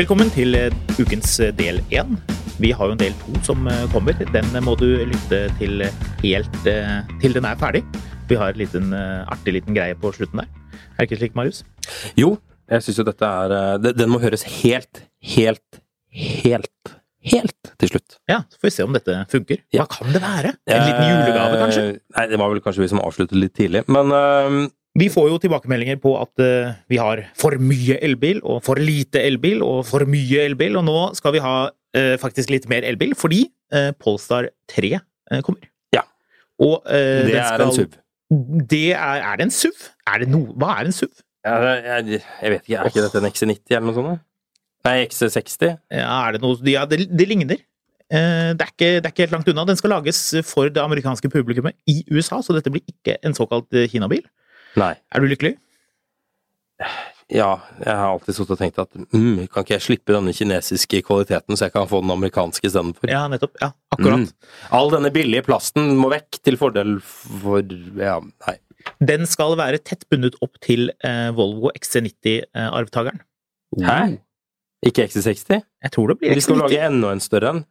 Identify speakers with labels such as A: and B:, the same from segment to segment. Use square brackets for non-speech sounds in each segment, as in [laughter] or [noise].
A: Velkommen til eh, ukens eh, del én. Vi har jo en del to som eh, kommer. Den må du lytte til helt til den er ferdig. Vi har en liten, artig liten greie på slutten der. Er det ikke slik, Marius?
B: Jo, jeg syns jo dette er Den må høres helt, helt, helt, helt til slutt.
A: Ja, så får vi se om dette funker.
B: Ja.
A: Hva kan det være? En liten julegave, kanskje?
B: Eh, Nei, det var vel kanskje vi som avsluttet litt tidlig, men eh,
A: Vi får jo tilbakemeldinger på at eh, vi har for mye elbil, og for lite elbil, og for mye elbil, og nå skal vi ha eh, faktisk litt mer elbil, fordi uh, Polestar 3 eh, kommer.
B: Ja.
A: Og eh,
B: det
A: den
B: er en SUV.
A: Det er, er det en SUV? Er det noe Hva er en SUV?
B: Ja, jeg, jeg vet ikke, er ikke dette en XC90 eller noe sånt? Nei, XC60?
A: Ja, er det noe Ja, det, det ligner. Det er, ikke, det er ikke helt langt unna. Den skal lages for det amerikanske publikummet i USA, så dette blir ikke en såkalt. Kina-bil.
B: Nei.
A: Er du lykkelig?
B: Ja, jeg har alltid sittet og tenkt at mm, kan ikke jeg slippe denne kinesiske kvaliteten, så jeg kan få den amerikanske istedenfor?
A: Ja, nettopp. Ja, akkurat.
B: Mm. All denne billige plasten må vekk til fordel for Ja, nei.
A: Den skal være tett bundet opp til eh, Volvo XC90-arvtakeren.
B: Hæ? Ikke XC60?
A: Jeg tror det blir
B: De skal
A: XC90.
B: lage enda en større en.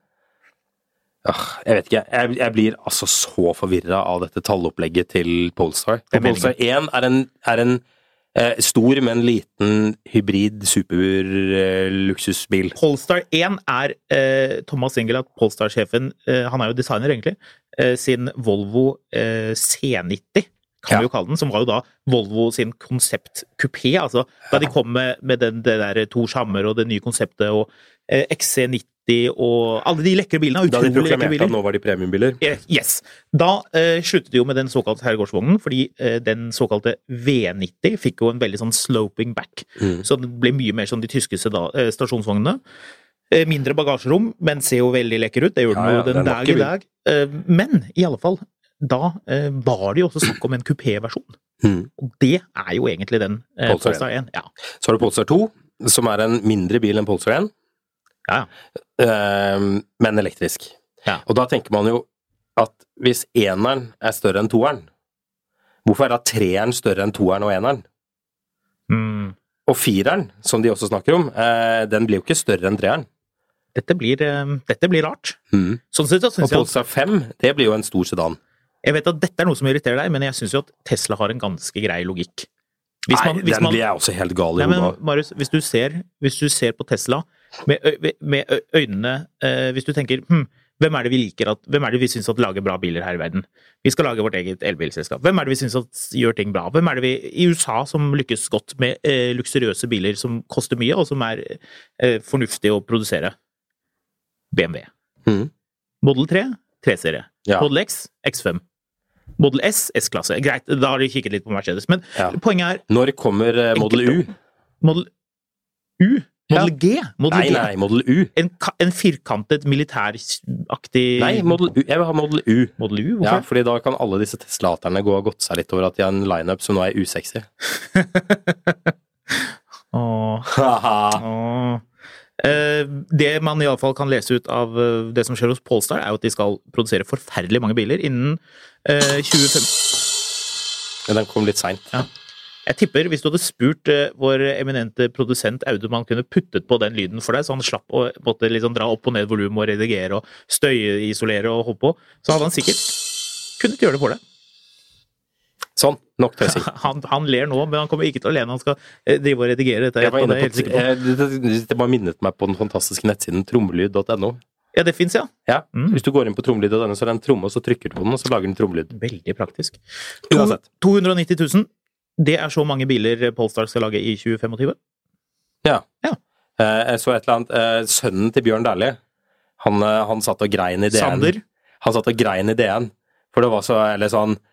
B: Jeg vet ikke. Jeg, jeg blir altså så forvirra av dette tallopplegget til Polestar.
A: Er
B: Polestar 1 er en, er en eh, stor, men liten hybrid super-luksusbil.
A: Polestar 1 er eh, Thomas Ingelat, Polestar-sjefen, eh, han er jo designer egentlig, eh, sin Volvo eh, C90, kan
B: Ja.
A: vi jo kalle den, som var jo da Volvo sin konseptkupé. Altså, da de kom med, med den, det der Tors Hammer og det nye konseptet og eh, XC90 og alle de lekre bilene.
B: Da de
A: Utrolig lekre
B: proklamerte at nå var de premiumbiler.
A: Eh, Yes. Da eh, sluttet de jo med den såkalte herregårdsvognen, fordi eh, den såkalte V90 fikk jo en veldig sånn sloping back.
B: Mm.
A: Så det ble mye mer som de tyske eh, stasjonsvognene. Eh, mindre bagasjerom, men ser jo veldig lekker ut. Det gjør den
B: Ja, ja, jo
A: den dag i dag. Men i alle fall, da eh, var det jo også snakk om en kupéversjon.
B: Mm.
A: Og det er jo egentlig den eh,
B: Polestar
A: Polestar 1. Ja.
B: Så har du Polestar 2, som er en mindre bil enn Polestar 1,
A: Ja.
B: eh, men elektrisk.
A: Ja.
B: Og da tenker man jo at hvis eneren er større enn toeren, hvorfor er da treeren større enn toeren og eneren?
A: Mm.
B: Og fireren, som de også snakker om, eh, den blir jo ikke større enn treeren.
A: Dette, blir, eh, dette blir rart.
B: Mm.
A: Sånn sett så
B: Og
A: syns jeg at
B: Polestar 5, det blir jo en stor sedan.
A: Jeg vet at dette er noe som irriterer deg, men jeg syns jo at Tesla har en ganske grei logikk. Hvis man,
B: Nei,
A: hvis
B: den
A: man,
B: blir jeg også helt gal i
A: Nei, men
B: hodet.
A: Marius, hvis du ser, hvis du ser på Tesla med, med øynene eh, Hvis du tenker hm, hvem er det vi liker at, hvem er det vi syns lager bra biler her i verden? Vi skal lage vårt eget elbilselskap. Hvem er det vi syns gjør ting bra? Hvem er det vi i USA som lykkes godt med eh, luksuriøse biler som koster mye, og som er eh, fornuftig å produsere? BMW.
B: Mm.
A: Model 3, 3-serie.
B: Ja.
A: Model X, X5. Model S, S-klasse. Greit, da har de kikket litt på Mercedes. Men
B: Ja.
A: poenget er
B: Når kommer eh, Model U?
A: Model U? Model G? Model
B: Nei,
A: G.
B: nei, Model U.
A: En, en firkantet militæraktig
B: Nei, Model U. Jeg vil ha Model U.
A: Model U?
B: Ja, fordi da kan alle disse Tesla-haterne gå og godte seg litt over at de har en lineup som nå er usexy. [laughs]
A: Åh, åh. Eh, det man iallfall kan lese ut av eh, det som skjer hos Polestar, er jo at de skal produsere forferdelig mange biler innen eh, 2050.
B: Men den kom litt seint.
A: Ja. Jeg tipper hvis du hadde spurt eh, vår eminente produsent Aude om han kunne puttet på den lyden for deg, så han slapp å måtte liksom dra opp og ned volumet og redigere og støyisolere og holde på, så hadde han sikkert kunnet gjøre det for deg.
B: Sånn. Nok [laughs] tøysing.
A: Han, han ler nå, men han kommer ikke til å le når han skal eh, drive og redigere dette.
B: Jeg var inne på,
A: det er jeg
B: eh, det, det, det bare minnet meg på den fantastiske nettsiden trommelyd.no.
A: Ja, det fins, ja.
B: Ja,
A: Mm.
B: Hvis du går inn på trommelyd.no, så er det en tromme, og så trykker du på den, og så lager den trommelyd.
A: Veldig praktisk. To, 290 000. Det er så mange biler Polestar skal lage i 2025.
B: Ja.
A: Ja.
B: Eh, jeg så et eller annet eh, Sønnen til Bjørn Dæhlie, han, eh, han satt og grein i DN.
A: Sander.
B: Han satt og grein i DN, for det var så Eller sånn eh,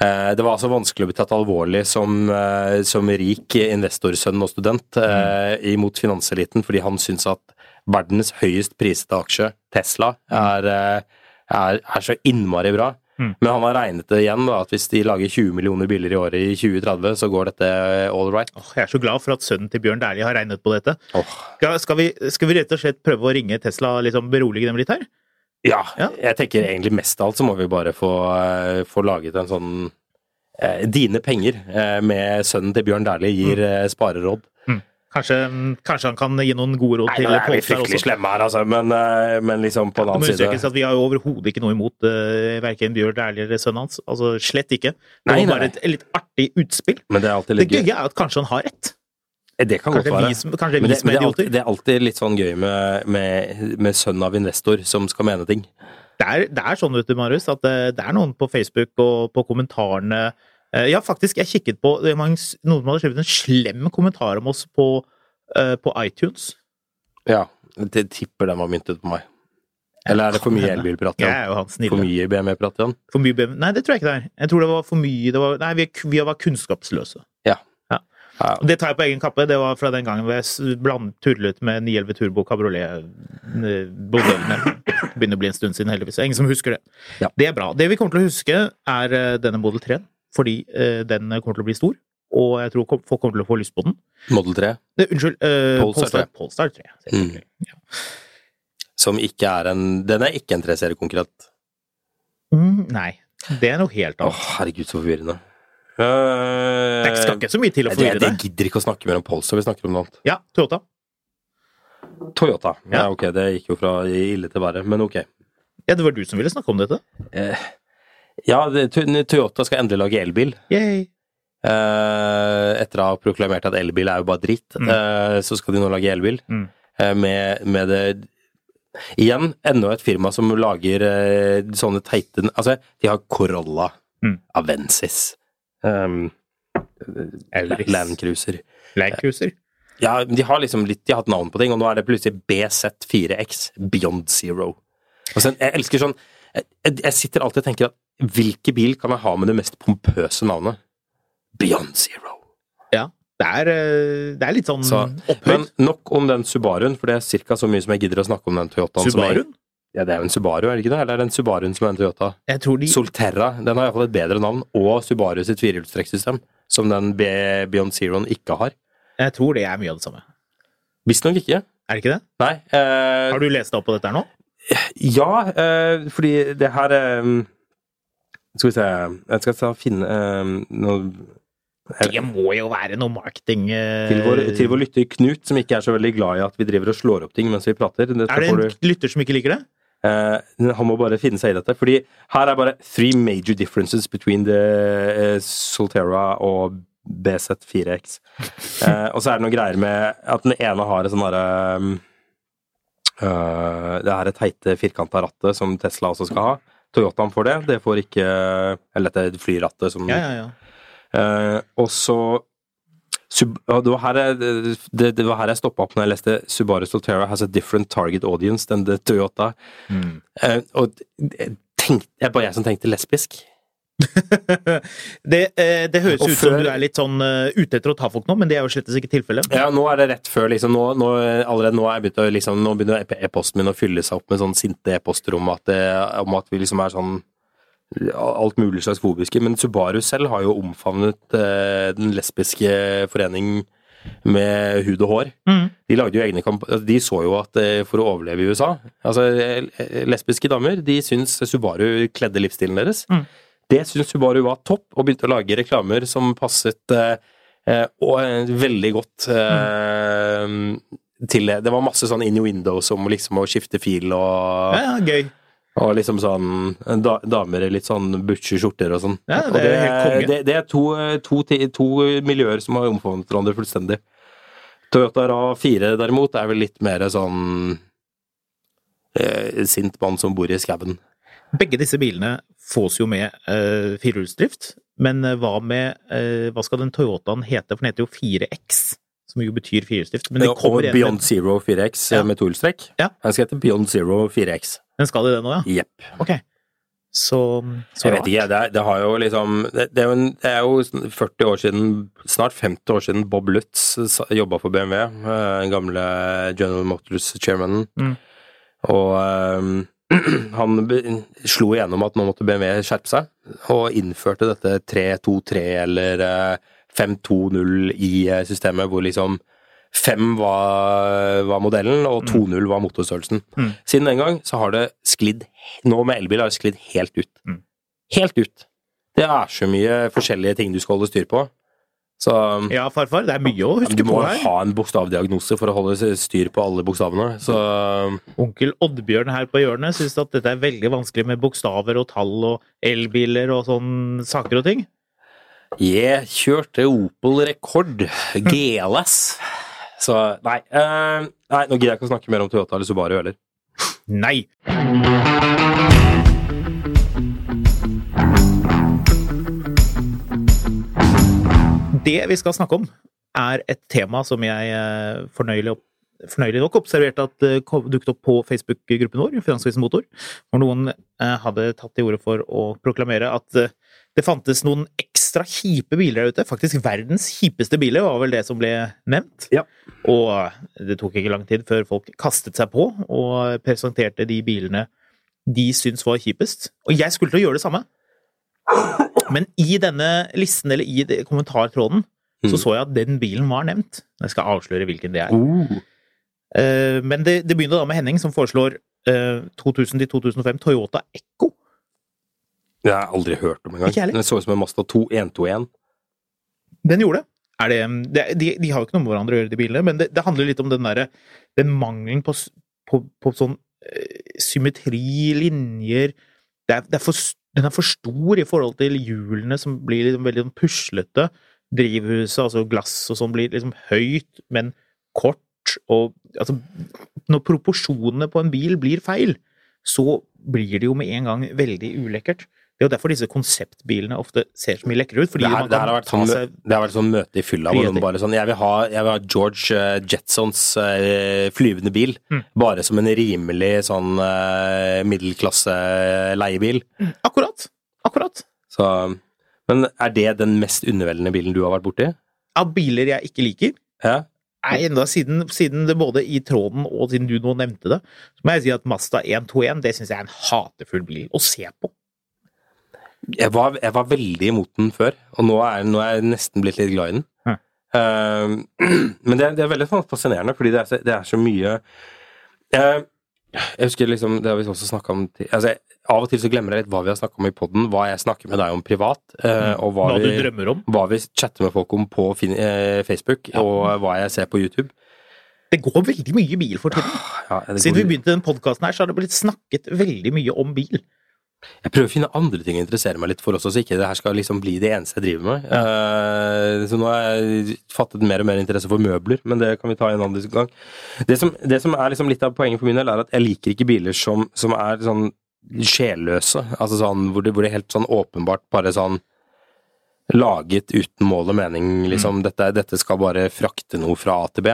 B: Det var altså vanskelig å bli tatt alvorlig som, eh, som rik investorsønn og student eh, imot finanseliten, fordi han syns at verdens høyest prisede aksje, Tesla, er, eh, er, er så innmari bra.
A: Mm.
B: Men han har regnet det igjen, da, at hvis de lager 20 millioner biler i året i 2030, så går dette all right.
A: Oh, jeg er så glad for at sønnen til Bjørn Dæhlie har regnet på dette.
B: Oh.
A: Skal, skal, vi, skal vi rett og slett prøve å ringe Tesla liksom berolige dem litt her?
B: Ja,
A: Ja.
B: jeg tenker egentlig mest av alt så må vi bare få, eh, få laget en sånn eh, Dine penger eh, med sønnen til Bjørn Dæhlie gir
A: Mm.
B: eh, spareråd.
A: Kanskje, kanskje han kan gi noen gode råd
B: Nei,
A: til
B: Pål. Nei, vi
A: er
B: fryktelig slemme her, altså, men, eh, men liksom på
A: den
B: annen side
A: at vi har jo overhodet ikke noe imot uh, verken Bjørn Dæhlie eller sønnen hans. Altså slett ikke. Det var bare et, litt artig utspill.
B: Men det er alltid
A: Det gøye er at kanskje han har rett.
B: Eh, Det kan godt være.
A: vi, som- kanskje vi
B: det,
A: som er
B: er
A: idioter.
B: det er alltid litt sånn gøy med, med, med sønn av investor som skal mene ting.
A: Det er, det er sånn, vet du, Marius, at det, det er noen på Facebook og på kommentarene eh, Ja, faktisk, jeg kikket på Noen som hadde skrevet en slem kommentar om oss på, eh, på iTunes.
B: Ja, det tipper den var myntet på meg. Eller er det for mye elbilprat igjen? For mye BMW-prat igjen?
A: For mye BM Nei, det tror jeg ikke det er. Jeg tror det var for mye det var, Nei, vi, vi var kunnskapsløse.
B: Ja.
A: Det tar jeg på egen kappe. Det var fra den gangen jeg bland, turlet med 911 Turbo Cabriolet Bodølene. Begynner å bli en stund siden, heldigvis. Ingen som husker det.
B: Ja.
A: Det er bra. Det vi kommer til å huske, er eh, denne Model 3, fordi eh, den kommer til å bli stor. Og jeg tror folk kommer til å få lyst på den.
B: Model 3,
A: Det, unnskyld. eh,
B: Polestar 3.
A: Polestar 3. mm. Ja.
B: som ikke er en Den er ikke en 3-seriekonkurrent.
A: Mm, nei. Det er noe helt
B: annet.
A: annet.
B: herregud, så forvirrende.
A: Det skal ikke så mye til å forvirre
B: jeg
A: Det
B: gidder ikke å snakke mer om Polestar, vi snakker om noe annet.
A: Ja, Toyota.
B: Toyota. Ja.
A: Ja.
B: ok, det gikk jo fra ille til verre, men ok.
A: Ja, det var du som ville snakke om dette.
B: Eh, ja, det, Toyota skal endelig lage elbil.
A: Yay.
B: Eh, etter å ha proklamert at elbil er jo bare dritt,
A: Mm.
B: eh, så skal de nå lage elbil.
A: Mm.
B: Eh, med, med det Igjen, enda et firma som lager eh, sånne teite Altså, de har Corolla,
A: Mm.
B: Avensis um,
A: Elvis.
B: Landcruiser.
A: Landcruiser.
B: Ja, de har liksom litt, de har hatt navn på ting, og nå er det plutselig BZ4X, Beyond Zero. Altså, jeg elsker sånn jeg, jeg sitter alltid og tenker at hvilken bil kan jeg ha med det mest pompøse navnet? Beyond Zero.
A: Ja. Det er, eh, det er litt sånn
B: Så,
A: opphøyd.
B: men nok om den Subaruen, for det er ca. så mye som jeg gidder å snakke om den Toyotaen. som jeg-
A: Subaru?
B: Ja, det er jo en Subaru, er det ikke det? Eller er det en Subaruen som er en Toyota?
A: Jeg tror de
B: Solterra, den har iallfall et bedre navn, og Subaru sitt firehjulstrekksystem, som den Beyond Zeroen ikke har.
A: Jeg tror det er mye av det samme.
B: Visstnok ikke.
A: Er det ikke det?
B: Nei. Eh,
A: Har du lest deg opp på dette her nå?
B: Ja, eh, fordi det her eh, Skal vi se Jeg skal ta, finne eh, noe
A: Det må jo være noe marketing eh,
B: til vår, til vår lytter Knut, som ikke er så veldig glad i at vi driver og slår opp ting mens vi prater.
A: Er det en
B: du,
A: lytter som ikke liker det?
B: Eh, han må bare finne seg i dette. Fordi her er bare three major differences between the uh, Solterra og BZ4X. Uh, og så er det noen greier med at den ene har et sånn derre um, eh, Det er et teite firkanta rattet som Tesla også skal ha. Toyotaen får det, det får ikke Eller dette flyrattet som
A: Ja, ja, ja.
B: Eh, og så Sub, det, var her jeg, det, det var her jeg stoppa opp når jeg leste Subaru Soltera has a different target audience than the Toyota.
A: Mm.
B: Uh, og tenkte, det er bare jeg som tenkte lesbisk. [laughs]
A: det, eh, det høres
B: Og
A: ut som
B: før-
A: du er litt sånn uh, ute etter å ta folk nå, men det er jo slett ikke tilfellet.
B: Ja, nå er det rett før, liksom. Nå, nå, allerede nå, begynt å, liksom, nå begynner e-posten min å fylle seg opp med sånn sinte e-poster om, om at vi liksom er sånn alt mulig slags fobiske. Men Subaru selv har jo omfavnet eh, den lesbiske forening med hud og hår.
A: Mm.
B: De lagde jo egne kamp altså, De så jo at eh, for å overleve i USA Altså, eh, lesbiske damer, de syns Subaru kledde livsstilen deres.
A: Mm.
B: Det syns Subaru var topp, og begynte å lage reklamer som passet eh, Eh, og eh, veldig godt eh, til det. Det var masse sånn in windows om liksom å skifte fil og,
A: Ja, ja, gøy.
B: Og liksom sånn da, Damer i litt sånn butcher-skjorter og sånn.
A: Ja,
B: Og
A: det er helt konge.
B: det, det er to, to, to miljøer som har omfavnet hverandre fullstendig. Toyota RA4 derimot er vel litt mer sånn eh, sint mann som bor i skauen.
A: Begge disse bilene fås jo med eh, firehjulsdrift, men eh, hva med eh, Hva skal den Toyotaen hete? For den heter jo 4X, som jo betyr firehjulsdrift. Men det
B: Og
A: kommer en
B: Beyond Zero 4X
A: Ja.
B: med tohjulstrekk.
A: Ja.
B: Den skal hete Beyond Zero 4X.
A: Den skal i det nå, ja?
B: Jepp.
A: Ok. Så, så
B: Jeg vet ikke, det, er- det har jo liksom det, det, er jo en, det er jo sånn 40 år siden, snart 50 år siden Bob Lutz jobba for BMW, eh, den gamle General Motors-chairmanen.
A: Mm.
B: Og um, [clears throat] han slo igjennom at nå måtte BMW skjerpe seg, og innførte dette 323 eller eh, 520 i eh, systemet, hvor liksom 5 var, var modellen, og 2.0 var motorstørrelsen.
A: Mm.
B: Siden den gang så har det sklidd Nå med elbil har det sklidd helt ut.
A: Mm.
B: Helt ut. Det er så mye forskjellige ting du skal holde styr på. Så
A: Ja, farfar, det er mye å
B: du
A: huske
B: må
A: på her.
B: ha en bokstavdiagnose for å holde styr på alle bokstavene. Så
A: Onkel Oddbjørn her på hjørnet syns at dette er veldig vanskelig med bokstaver og tall og elbiler og sånn saker og ting.
B: jeg kjørte Opel Rekord GLS. Så nei, uh, nei nå gidder jeg ikke å snakke mer om Toyota eller Subaru heller.
A: Nei! Det vi skal snakke om, er et tema som jeg eh, fornøyelig, fornøyelig nok observerte at eh, dukket opp på Facebook-gruppen vår, Finanskrisen Motor, hvor noen hadde tatt til orde for å proklamere at det fantes noen ekstra kjipe biler der ute. Faktisk verdens kjipeste biler var vel det som ble nevnt.
B: Ja.
A: Og det tok ikke lang tid før folk kastet seg på og presenterte de bilene de syntes var kjipest. Og jeg skulle til å gjøre det samme. Men i denne listen, eller i kommentartråden, så
B: Mm.
A: så jeg at den bilen var nevnt. Jeg skal avsløre hvilken det er.
B: Uh.
A: Eh, Men det, det begynner da med Henning, som foreslår eh, 2000-2005 Toyota Echo.
B: Det har aldri hørt om engang. Den så ut som en Mazda 2 121.
A: Den gjorde det. Er det, det de, de har jo ikke noe med hverandre å gjøre, de bilene, men det, det handler litt om den der, Den mangelen på, på, på sånn eh, symmetri, linjer det er, det er for, Den er for stor i forhold til hjulene, som blir liksom veldig sånn puslete. Drivhuset, altså glass og sånn, blir liksom høyt, men kort. Og altså Når proporsjonene på en bil blir feil, så blir det jo med en gang veldig ulekkert. Det er jo derfor disse konseptbilene ofte ser så mye lekre ut. Fordi
B: Det, her,
A: man
B: det, har vært sånn,
A: seg
B: det har vært sånn møte i fylla hvor noen bare sånn Jeg vil ha, jeg vil ha George eh, Jetsons eh, flyvende bil,
A: Mm.
B: bare som en rimelig sånn uh, middelklasse leiebil.
A: Akkurat. Akkurat.
B: Så Men er det den mest underveldende bilen du har vært borti?
A: Av biler jeg ikke liker
B: Ja?
A: Nei, enda siden, siden det både i tråden og siden du nå nevnte det, så må jeg si at Mazda 121 det syns jeg er en hatefull bil å se på.
B: Jeg var, jeg var veldig imot den før, og nå er, nå er jeg nesten blitt litt glad i den.
A: Ja.
B: Eh, [clears throat] men det, det er veldig sånn fascinerende, fordi det er så, det er så mye uh, Jeg husker liksom, det har vi også snakka om altså, Av og til så glemmer jeg litt hva vi har snakka om i poden, hva jeg snakker med deg om privat, uh, og hva,
A: Hva du
B: vi,
A: drømmer om.
B: hva vi chatter med folk om på fin, eh, Facebook,
A: Ja.
B: og hva jeg ser på YouTube.
A: Det går veldig mye bil for tiden.
B: Ja,
A: Siden vi begynte den podkasten her, så har det blitt snakket veldig mye om bil.
B: Jeg prøver å finne andre ting å interessere meg litt for også, så ikke det her skal liksom bli det eneste jeg driver med. Uh, så nå har jeg fattet mer og mer interesse for møbler, men det kan vi ta en annen gang. Det som, det som er liksom litt av poenget for min del, er at jeg liker ikke biler som, som er sånn sjelløse. Altså sånn hvor det, hvor det helt sånn åpenbart bare sånn laget uten mål og mening, liksom. Dette, dette skal bare frakte noe fra A til B.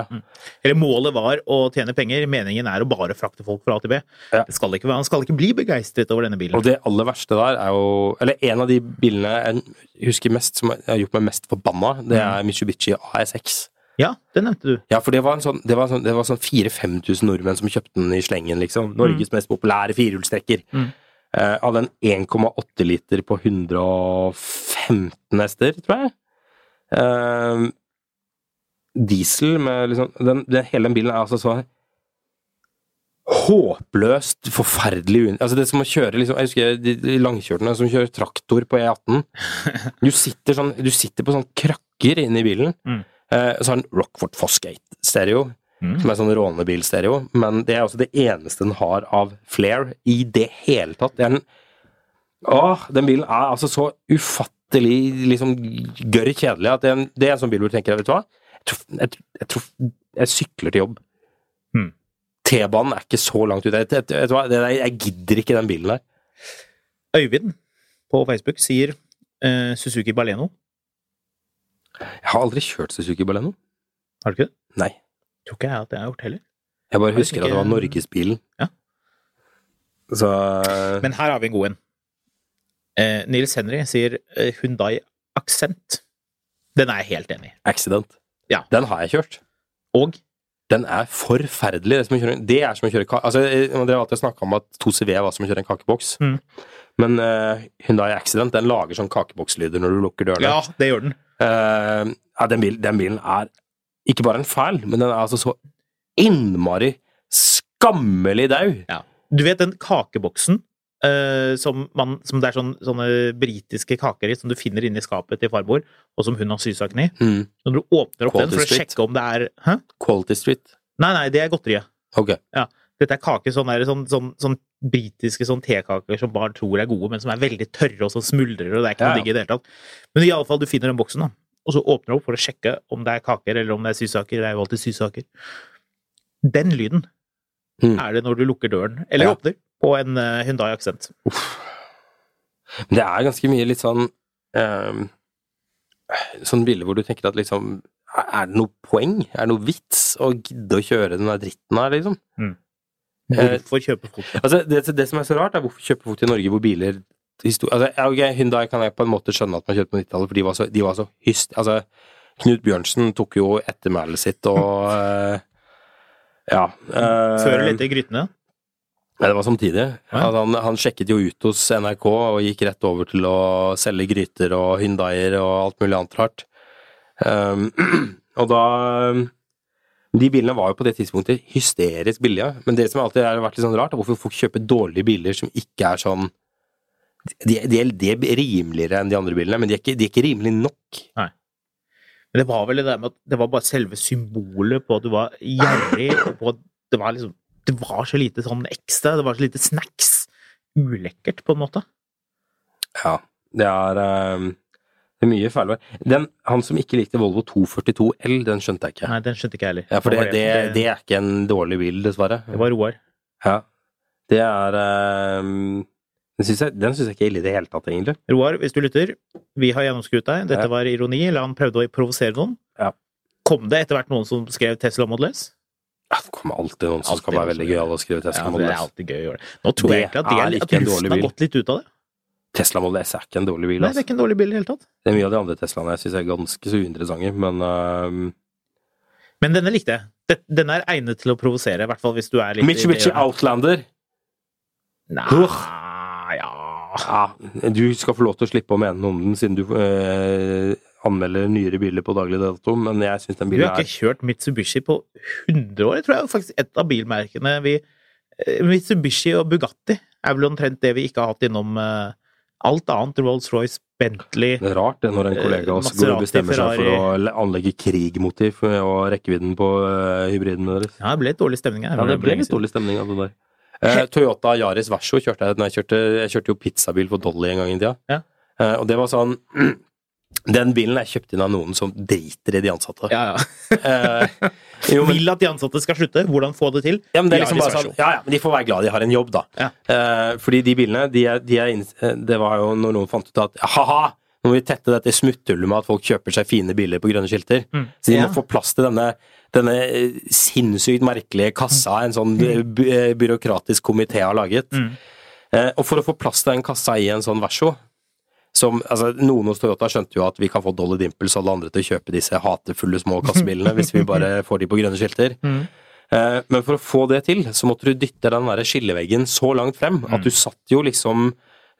A: Eller målet var å tjene penger, meningen er å bare frakte folk fra A til B.
B: Ja.
A: Det skal ikke, han skal ikke bli begeistret over denne bilen.
B: Og det aller verste der er jo Eller en av de bilene jeg husker mest, som har gjort meg mest forbanna, det er Mitsubishi ASX.
A: Ja, det nevnte du.
B: Ja, for det var, en sånn, det var sånn, det var sånn 4000-5000 nordmenn som kjøpte den i slengen, liksom. Norges mest populære firehjulstrekker.
A: Mm.
B: Eh, hadde en 1,8 liter på 115 hester, tror jeg. Eh, diesel med liksom den, den, Hele den bilen er altså så håpløst forferdelig. Altså det er som å kjøre liksom, Jeg husker de, de langkjørtene som kjører traktor på E18. [laughs] Du sitter sånn Du sitter på sånn krakker inne i bilen.
A: Mm.
B: Eh, så har den Rockford Fosgate-stereo,
A: Mm.
B: som er sånn rånebilstereo. Men det er også det eneste den har av flair i det hele tatt. Det er en Åh, den bilen er altså så ufattelig liksom gørr kjedelig at det er, en, det er en sånn bil hvor du tenker, vet du hva Jeg tror jeg, jeg, jeg sykler til jobb.
A: Mm.
B: T-banen er ikke så langt ute. Jeg, jeg, jeg gidder ikke den bilen der.
A: Øyvind på Facebook sier eh, Suzuki Baleno.
B: Jeg har aldri kjørt Suzuki Baleno.
A: Har du ikke det?
B: Nei.
A: Tror ikke jeg at jeg har gjort heller.
B: Jeg bare husker at det var
A: ikke-
B: norgesbilen.
A: Ja.
B: Så
A: Men her har vi en god en. Eh, Nils Henry sier eh, Hyundai Accent. Den er jeg helt enig i.
B: Accident.
A: Ja.
B: Den har jeg kjørt.
A: Og
B: Den er forferdelig. Det er som å kjøre, det er som å kjøre altså, eh, Dere har alltid snakka om at 2CV var som å kjøre en kakeboks.
A: Mm.
B: Men uh, Hyundai Accident den lager sånn kakebokslyder når du lukker dørene.
A: ja, det gjør den.
B: Uh, ja, den, bil, den bilen er ikke bare en feil, men den er altså så innmari skammelig daud.
A: Ja. Du vet den kakeboksen eh, som, man, som det er sånne, sånne britiske kaker i, som du finner inni skapet til farmor, og som hun har sysaken i?
B: Mm.
A: Når du åpner opp den
B: for
A: for å sjekke om det er Hæ?
B: Quality Street.
A: Nei, nei, det er godteriet.
B: ja
A: Dette er kaker, sånn, sånn, sånn, sånn britiske sånn tekaker som barn tror er gode, men som er veldig tørre og som smuldrer, og det er ikke noe
B: ja.
A: digg i det hele tatt. Men i alle fall, du finner den boksen, da, og så åpner du opp for å sjekke om det er kaker eller om det er sysaker. Det er jo alltid sysaker. Den lyden
B: Mm.
A: er det når du lukker døren, eller
B: Ja.
A: åpner, på en eh, Hyundai Accent.
B: Men det er ganske mye litt sånn um, Sånn bilde hvor du tenker at liksom Er det noe poeng? Er det noe vits å gidde å kjøre den der dritten her, liksom?
A: Mm.
B: Eh,
A: Hvorfor kjøpe folk det?
B: Altså, det, det som er så rart, er hvorfor kjøper folk til Norge hvor biler altså, ja, ok, Hyundai kan jeg på en måte skjønne at man kjøpte på 90-tallet, for de var så, de var så hyst... Altså, Knut Bjørnsen tok jo ettermælet sitt og eh, Ja. Uh,
A: Før eller etter grytene?
B: Nei, det var samtidig. Altså, han, han sjekket jo ut hos NRK og gikk rett over til å selge gryter og Hyndaier og alt mulig annet rart. Um, [clears throat] og da De bilene var jo på det tidspunktet hysterisk billige. Men det som alltid har vært litt sånn rart, er hvorfor folk kjøper dårlige biler som ikke er sånn De, de, de er rimeligere enn de andre bilene, men de er ikke, de er ikke rimelige nok.
A: Men det var vel det der med at det var bare selve symbolet på at du var gjerrig, og på at det var liksom Det var så lite sånn ekstra, det var så lite snacks. Ulekkert, på en måte.
B: Ja, det er um, det er mye feil. Han som ikke likte Volvo 242 L, den skjønte jeg ikke.
A: Nei, den skjønte ikke jeg heller.
B: Ja, for det, det, det er ikke en dårlig bil, dessverre.
A: det var Roar.
B: Ja. Det er ehm, Den syns jeg, jeg ikke er ille i det hele tatt, egentlig.
A: Roar, hvis du lytter, vi har gjennomskuet deg. Dette
B: Ja.
A: var ironi, eller han prøvde å provosere noen.
B: Ja.
A: Kom det etter hvert noen som skrev Tesla Model S?
B: Ja, det kommer alltid noen som
A: Alltid
B: skal være veldig gøyale og skrive Tesla
A: Ja, det er alltid gøy å gjøre det. Nå tror jeg egentlig at, det
B: er
A: er, at
B: en dårlig
A: luften har gått litt ut av det.
B: Tesla Model S er ikke en dårlig bil.
A: Nei, det er
B: Altså.
A: ikke en dårlig bil i det hele tatt.
B: Det er mye av de andre Teslaene jeg syns er ganske så uinteressante, men uh...
A: Men denne likte jeg. Denne er egnet til å provosere, i hvert fall hvis du er litt
B: Mitsubishi Outlander!
A: Nei,
B: Uff.
A: ja
B: Ja, du skal få lov til å slippe å mene noe om den, siden du eh, anmelder nyere biler på daglig dato, men jeg syns den bilen
A: Du
B: Vi
A: har
B: er
A: ikke kjørt Mitsubishi på 100 år. Jeg tror jeg er faktisk et av bilmerkene vi eh, Mitsubishi og Bugatti er vel omtrent det vi ikke har hatt innom eh, alt annet. Rolls-Royce, Bentley
B: Det er rart det når en
A: Eh,
B: kollega oss går og bestemmer seg for å anlegge krigmotiv og rekkevidden på uh, hybridene deres.
A: Ja, det ble litt dårlig stemning her.
B: Ja, det ble litt dårlig stemning av det der. Eh, Toyota Yaris Verso kjørte jeg nei, jeg kjørte, jeg kjørte jo pizzabil for Dolly en gang i tida.
A: Ja.
B: Og det var sånn Den bilen er kjøpt inn av noen som driter i de ansatte.
A: Ja, ja.
B: Eh, jo, [laughs] men,
A: Vil at de ansatte skal slutte. Hvordan få det til?
B: ja, men det er liksom bare sånn Ja, ja, men de får være glad de har en jobb, da.
A: Ja.
B: Eh, fordi de bilene, de er, de er eh, Det var jo når noen fant ut at ha-ha, nå må vi tette dette smutthullet med at folk kjøper seg fine biler på grønne skilter. Så de
A: Ja.
B: må få plass til denne, denne eh, sinnssykt merkelige kassa en sånn eh, by byråkratisk komité har laget.
A: Mm.
B: Eh, og for å få plass til den kassa i en sånn Verso som, altså, Noen hos Toyota skjønte jo at vi kan få Dolly Dimples og alle andre til å kjøpe disse hatefulle små [laughs] kassebilene hvis vi bare får de på grønne skilter.
A: Mm.
B: Eh, men for å få det til, så måtte du dytte den der skilleveggen så langt frem at du satt jo liksom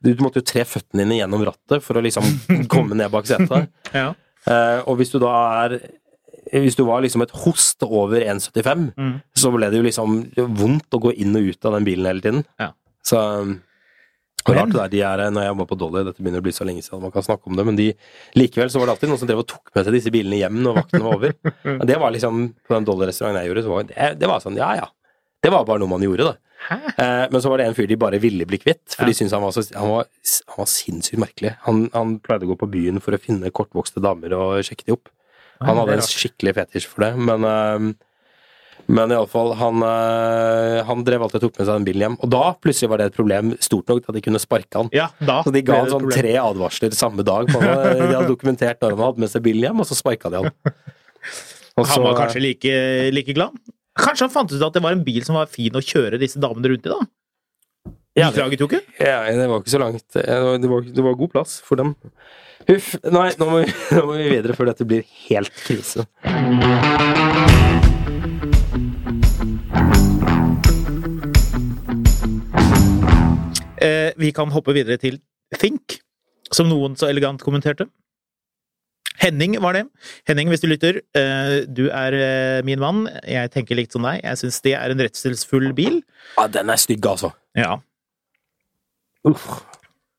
B: Du måtte jo tre føttene dine gjennom rattet for å liksom [laughs] komme ned bak setet.
A: Ja.
B: Eh, og hvis du da er Hvis du var liksom et host over 1,75,
A: Mm.
B: så ble det jo liksom vondt å gå inn og ut av den bilen hele tiden.
A: Ja.
B: Så Og rart det der, de er, når jeg var på Dolly, dette begynner å bli så lenge siden man kan snakke om det, men de, likevel så var det alltid noen som drev og tok med seg disse bilene hjem når vakten var over. [laughs] Og det var liksom, på den Dolly-restauranten jeg gjorde, så var det, det var sånn, ja ja. Det var bare noe man gjorde, da. Eh, men så var det en fyr de bare ville bli kvitt, for de syntes han var, så, han var, han var sinnssykt merkelig. Han, han pleide å gå på byen for å finne kortvokste damer og sjekke de opp. Han hadde en skikkelig fetisj for det, men uh, men iallfall, han, eh, han drev alltid og tok med seg den bilen hjem. Og da plutselig var det et problem stort nok til at de kunne sparke han.
A: Ja, da
B: Så de ga han sånn
A: problem.
B: tre advarsler samme dag. På, de hadde dokumentert når han hadde med seg bilen hjem, og så sparka de han. Og
A: Han var kanskje like, like glad? Kanskje han fant ut at det var en bil som var fin å kjøre disse damene rundt i, da?
B: Ja, det, ja, det var ikke så langt. Det var, det var, det var god plass for dem. Huff. Nei, nå må, vi, [laughs] nå må vi videre før dette blir helt krise.
A: Eh, vi kan hoppe videre til Think, som noen så elegant kommenterte. Henning var det. Henning, hvis du lytter, eh, du er eh, min mann. Jeg tenker likt som deg. Jeg syns det er en redselsfull bil.
B: Ja, den er stygg, altså.
A: Ja.
B: Uff.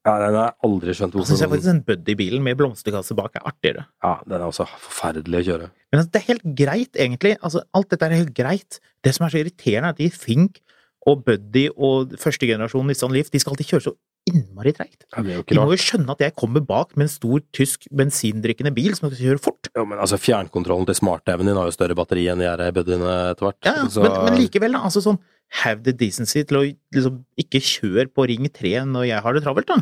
B: Ja, den har jeg aldri skjønt
A: hvorfor. jeg
B: syns
A: faktisk den Buddy-bilen med blomsterkasse bak er artigere.
B: Ja, den er også forferdelig å kjøre.
A: Men altså, det er helt greit, egentlig. Altså, alt dette er helt greit. Det som er så irriterende, er at de Think og Buddy og første generasjon Nissan Leaf, de skal alltid kjøre så innmari treigt.
B: Ja,
A: De må jo skjønne at jeg kommer bak med en stor tysk bensindrikkende bil som skal kjøre fort.
B: Ja, men altså, fjernkontrollen til smart-TV-en din har jo større batteri enn de her buddyene etter hvert.
A: Ja,
B: så-
A: Men, men likevel, da. Altså sånn have the decency til å liksom ikke kjøre på Ring 3 når jeg har det travelt, da.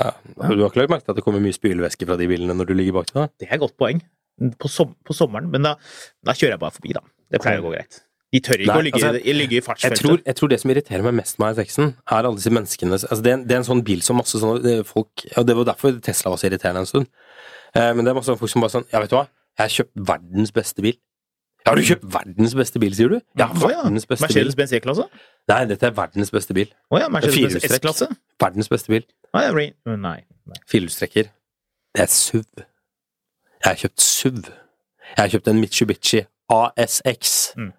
B: ja. Du har ikke lagt merke til at det kommer mye spylevæske fra de bilene når du ligger bak deg?
A: Det er et godt poeng. På, som, på sommeren. Men da, da kjører jeg bare forbi, da. Det pleier å gå greit. De tør ikke
B: Nei,
A: å ligge,
B: altså,
A: i- ligge i
B: Jeg
A: fartsfeltet.
B: tror, jeg tror det som irriterer meg mest med R6-en, er alle disse menneskene altså det, er, en- det er en sånn bil som masse sånne er folk Og det var derfor Tesla var så irriterende en stund. Eh, men det er masse folk som bare sånn Ja, vet du hva? Jeg har kjøpt verdens beste bil. Ja, har du kjøpt verdens beste bil, sier du? Ja,
A: ja.
B: verdens beste bil.
A: Mercedes-Benz E-klasse?
B: Nei, dette er verdens beste bil.
A: Å ja, Mercedes-Benz S-klasse?
B: Verdens beste bil.
A: Ja, Rain... Nei. nei.
B: Firehjulstrekker. Det er SUV. Jeg har kjøpt SUV. Jeg har kjøpt en Mitsubishi ASX.
A: Mm.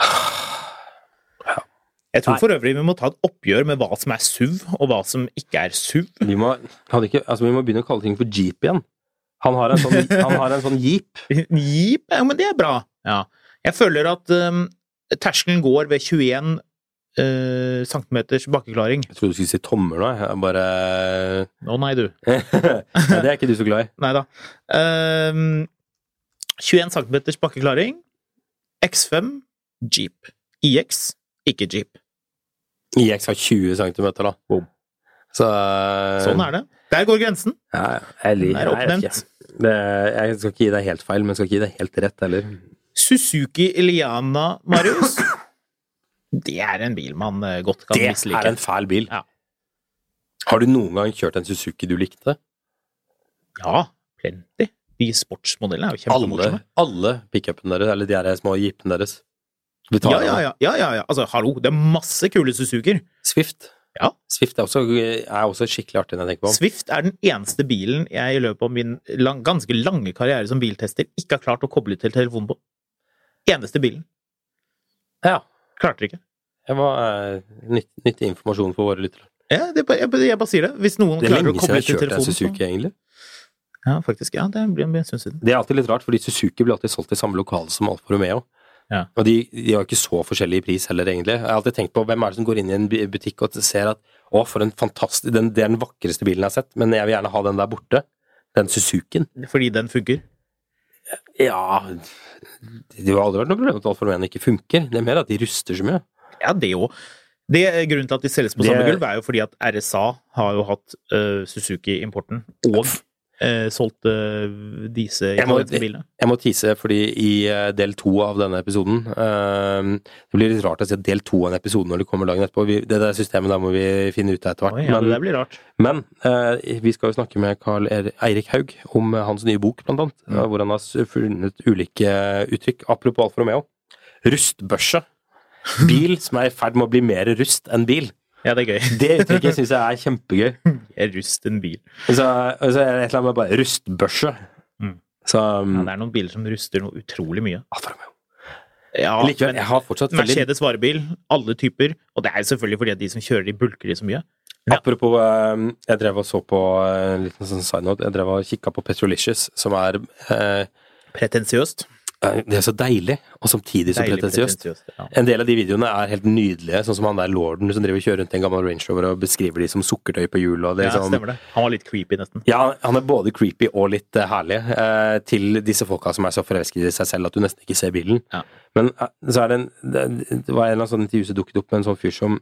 A: [sighs] Jeg tror
B: Nei.
A: for øvrig vi må ta et oppgjør med hva som er SUV, og hva som ikke er SUV.
B: Vi må, ikke, altså, vi må begynne å kalle ting for Jeep igjen. Han har en sånn, han har en sånn Jeep. [laughs]
A: Jeep, ja, men det er bra. Ja. Jeg føler at um, terskelen går ved 21 uh, cm bakkeklaring.
B: Jeg trodde du skulle si tommer nå. Jeg bare
A: Å nei, du. [laughs]
B: nei, Det er ikke du så glad i.
A: Nei da. Um, 21 cm bakkeklaring. X5, Jeep. IX, ikke Jeep.
B: IX har 20 cm, da.
A: Boom.
B: Så eh,
A: Sånn er det. Der går grensen.
B: Ja, jeg,
A: Den er
B: jeg
A: oppnevnt.
B: ikke. Det, jeg skal ikke gi deg helt feil, men skal ikke gi deg helt rett heller.
A: Suzuki Eliana, Marius. Det er en bil man eh, godt kan
B: Det
A: mislike.
B: er en fæl bil.
A: Ja.
B: Har du noen gang kjørt en Suzuki du likte?
A: Ja, plenty. De sportsmodellene er jo
B: Alle,
A: kjempemorsomme.
B: alle pickupene deres, eller de her små jeepene deres.
A: Ja, ja, ja, ja, ja. Altså, hallo, det er masse kule Suzukier.
B: Swift.
A: Ja.
B: Swift er også, er også skikkelig artig når jeg tenker på.
A: Swift er den eneste bilen jeg i løpet av min lang, ganske lange karriere som biltester ikke har klart å koble til telefonen på. Eneste bilen.
B: Ja.
A: Klarte ikke.
B: Det var uh, nytt, nyttig informasjon for våre lyttere.
A: Ja, det, er jeg, jeg bare sier det. Hvis noen
B: Det er
A: klarer å
B: lenge siden
A: koble
B: jeg
A: til
B: har kjørt en
A: telefonen
B: Suzuki, egentlig.
A: Ja, faktisk. Ja, det blir en stund siden.
B: Det er alltid litt rart, fordi Suzuki blir alltid solgt i samme lokale som Alfa Romeo.
A: Ja.
B: Og de, de har ikke så forskjellig pris heller, egentlig. Jeg har alltid tenkt på hvem er det som går inn i en butikk og ser at å, for en fantastisk den, Det er den vakreste bilen jeg har sett, men jeg vil gjerne ha den der borte. Den Suzukien.
A: Fordi den funker.
B: Ja Det har aldri vært noe problem at Alfa Romeo ikke funker. Det er mer at de ruster så mye.
A: Ja, det òg. Det Grunnen til at de selges på
B: Det-
A: samme gulv, er jo fordi at RSA har jo hatt uh, Suzuki-importen, og uh, solgt eh, disse
B: Jeg må-
A: bilene.
B: Jeg må tise, fordi i eh, del to av denne episoden eh, Det blir litt rart å si del to av en episode når det kommer dagen etterpå. Vi, det der systemet der må vi finne ut av etter hvert.
A: Oi, ja,
B: men
A: det blir rart.
B: men eh, vi skal jo snakke med Carl Er- Eirik Haug om eh, hans nye bok, blant annet.
A: Mm.
B: eh, Hvor han har funnet ulike uttrykk. Apropos Alfa Romeo. Rustbørse. Bil som er i ferd med å bli mer rust enn bil.
A: Ja, det er gøy.
B: Det uttrykket syns jeg er kjempegøy.
A: Jeg rust en bil.
B: Så, og så er det et eller annet med bare rustbørse.
A: Mm.
B: Så
A: Ja,
B: um,
A: det er noen biler som ruster noe utrolig mye.
B: Alfa Romeo.
A: Ja,
B: Likevel,
A: men
B: jeg har fortsatt veldig
A: Mercedes varebil, alle typer. Og det er selvfølgelig fordi at de som kjører, de bulker de så mye. Ja.
B: Apropos, eh, jeg drev og så på eh, en liten sånn side note. Jeg drev og kikka på Petrolicious, som er eh,
A: Pretensiøst.
B: Eh, Det er så deilig, og samtidig så
A: Deilig
B: pretensiøst.
A: Ja.
B: En del av de videoene er helt nydelige, sånn som han der lorden som driver kjører rundt i en gammel Range Rover og beskriver de som sukkertøy på hjul.
A: Ja,
B: sånn-
A: stemmer det. Han var litt creepy, nesten.
B: Ja, han er både creepy og litt uh, herlig. uh, til disse folka som er så forelsket i seg selv at du nesten ikke ser bilen.
A: Ja.
B: Men uh, så er det en Det, det var en eller annen sånn intervju som dukket opp med en sånn fyr som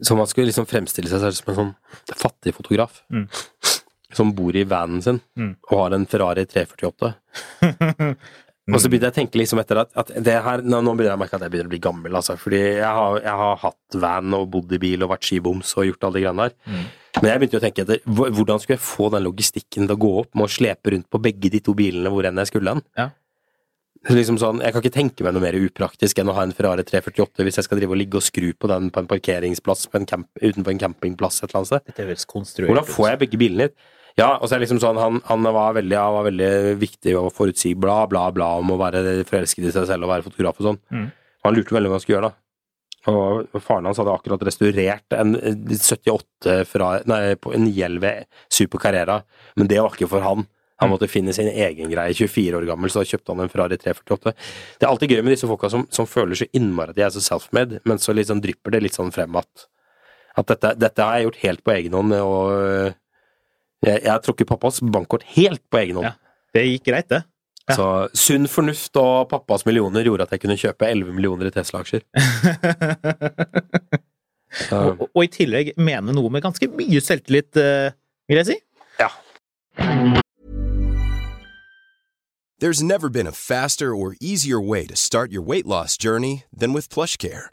B: Som han skulle liksom fremstille seg selv som en sånn fattig fotograf.
A: Mm.
B: Som bor i vanen sin
A: Mm.
B: og har en Ferrari 348. [laughs] Og så begynte jeg å tenke liksom etter at, at det her, nå, nå begynner jeg å merke at jeg begynner å bli gammel, altså. Fordi jeg har, jeg har hatt van og bodd i bil og vært skiboms og gjort alle de greiene der.
A: Mm.
B: Men jeg begynte å tenke etter hvordan skulle jeg få den logistikken til å gå opp med å slepe rundt på begge de to bilene hvor enn jeg skulle hen.
A: Ja.
B: Liksom sånn, jeg kan ikke tenke meg noe mer upraktisk enn å ha en Ferrari 348 hvis jeg skal drive og ligge og skru på den på en parkeringsplass på en camp, utenfor en campingplass et eller annet sted. Hvordan får jeg begge bilene hit? Ja, og så er det liksom sånn, han, han, var veldig, han var veldig viktig og forutsigbar, bla, bla, bla, om å være forelsket i seg selv og være fotograf og sånn.
A: Mm.
B: Han lurte veldig hva han skulle gjøre, da. Og faren hans hadde akkurat restaurert en 78 fra, nei, på en 911 Super Carrera, men det var ikke for han. Han
A: Mm.
B: måtte finne sin egen greie. 24 år gammel, så kjøpte han en Ferrari 348. Det er alltid gøy med disse folka som, som føler så innmari at de er så self-made, men så liksom drypper det litt sånn frem at, at dette, dette har jeg gjort helt på egen hånd, og jeg, jeg har trukket pappas bankkort helt på egen hånd.
A: Ja. Det gikk greit, det. Ja.
B: Så sunn fornuft og pappas millioner gjorde at jeg kunne kjøpe 11 millioner i Tesla-aksjer. [laughs]
A: Og, og i tillegg mene noe med ganske mye selvtillit, eh, vil jeg si.
B: ja.
C: There's never been a faster or easier way to start your weight loss journey than with PlushCare.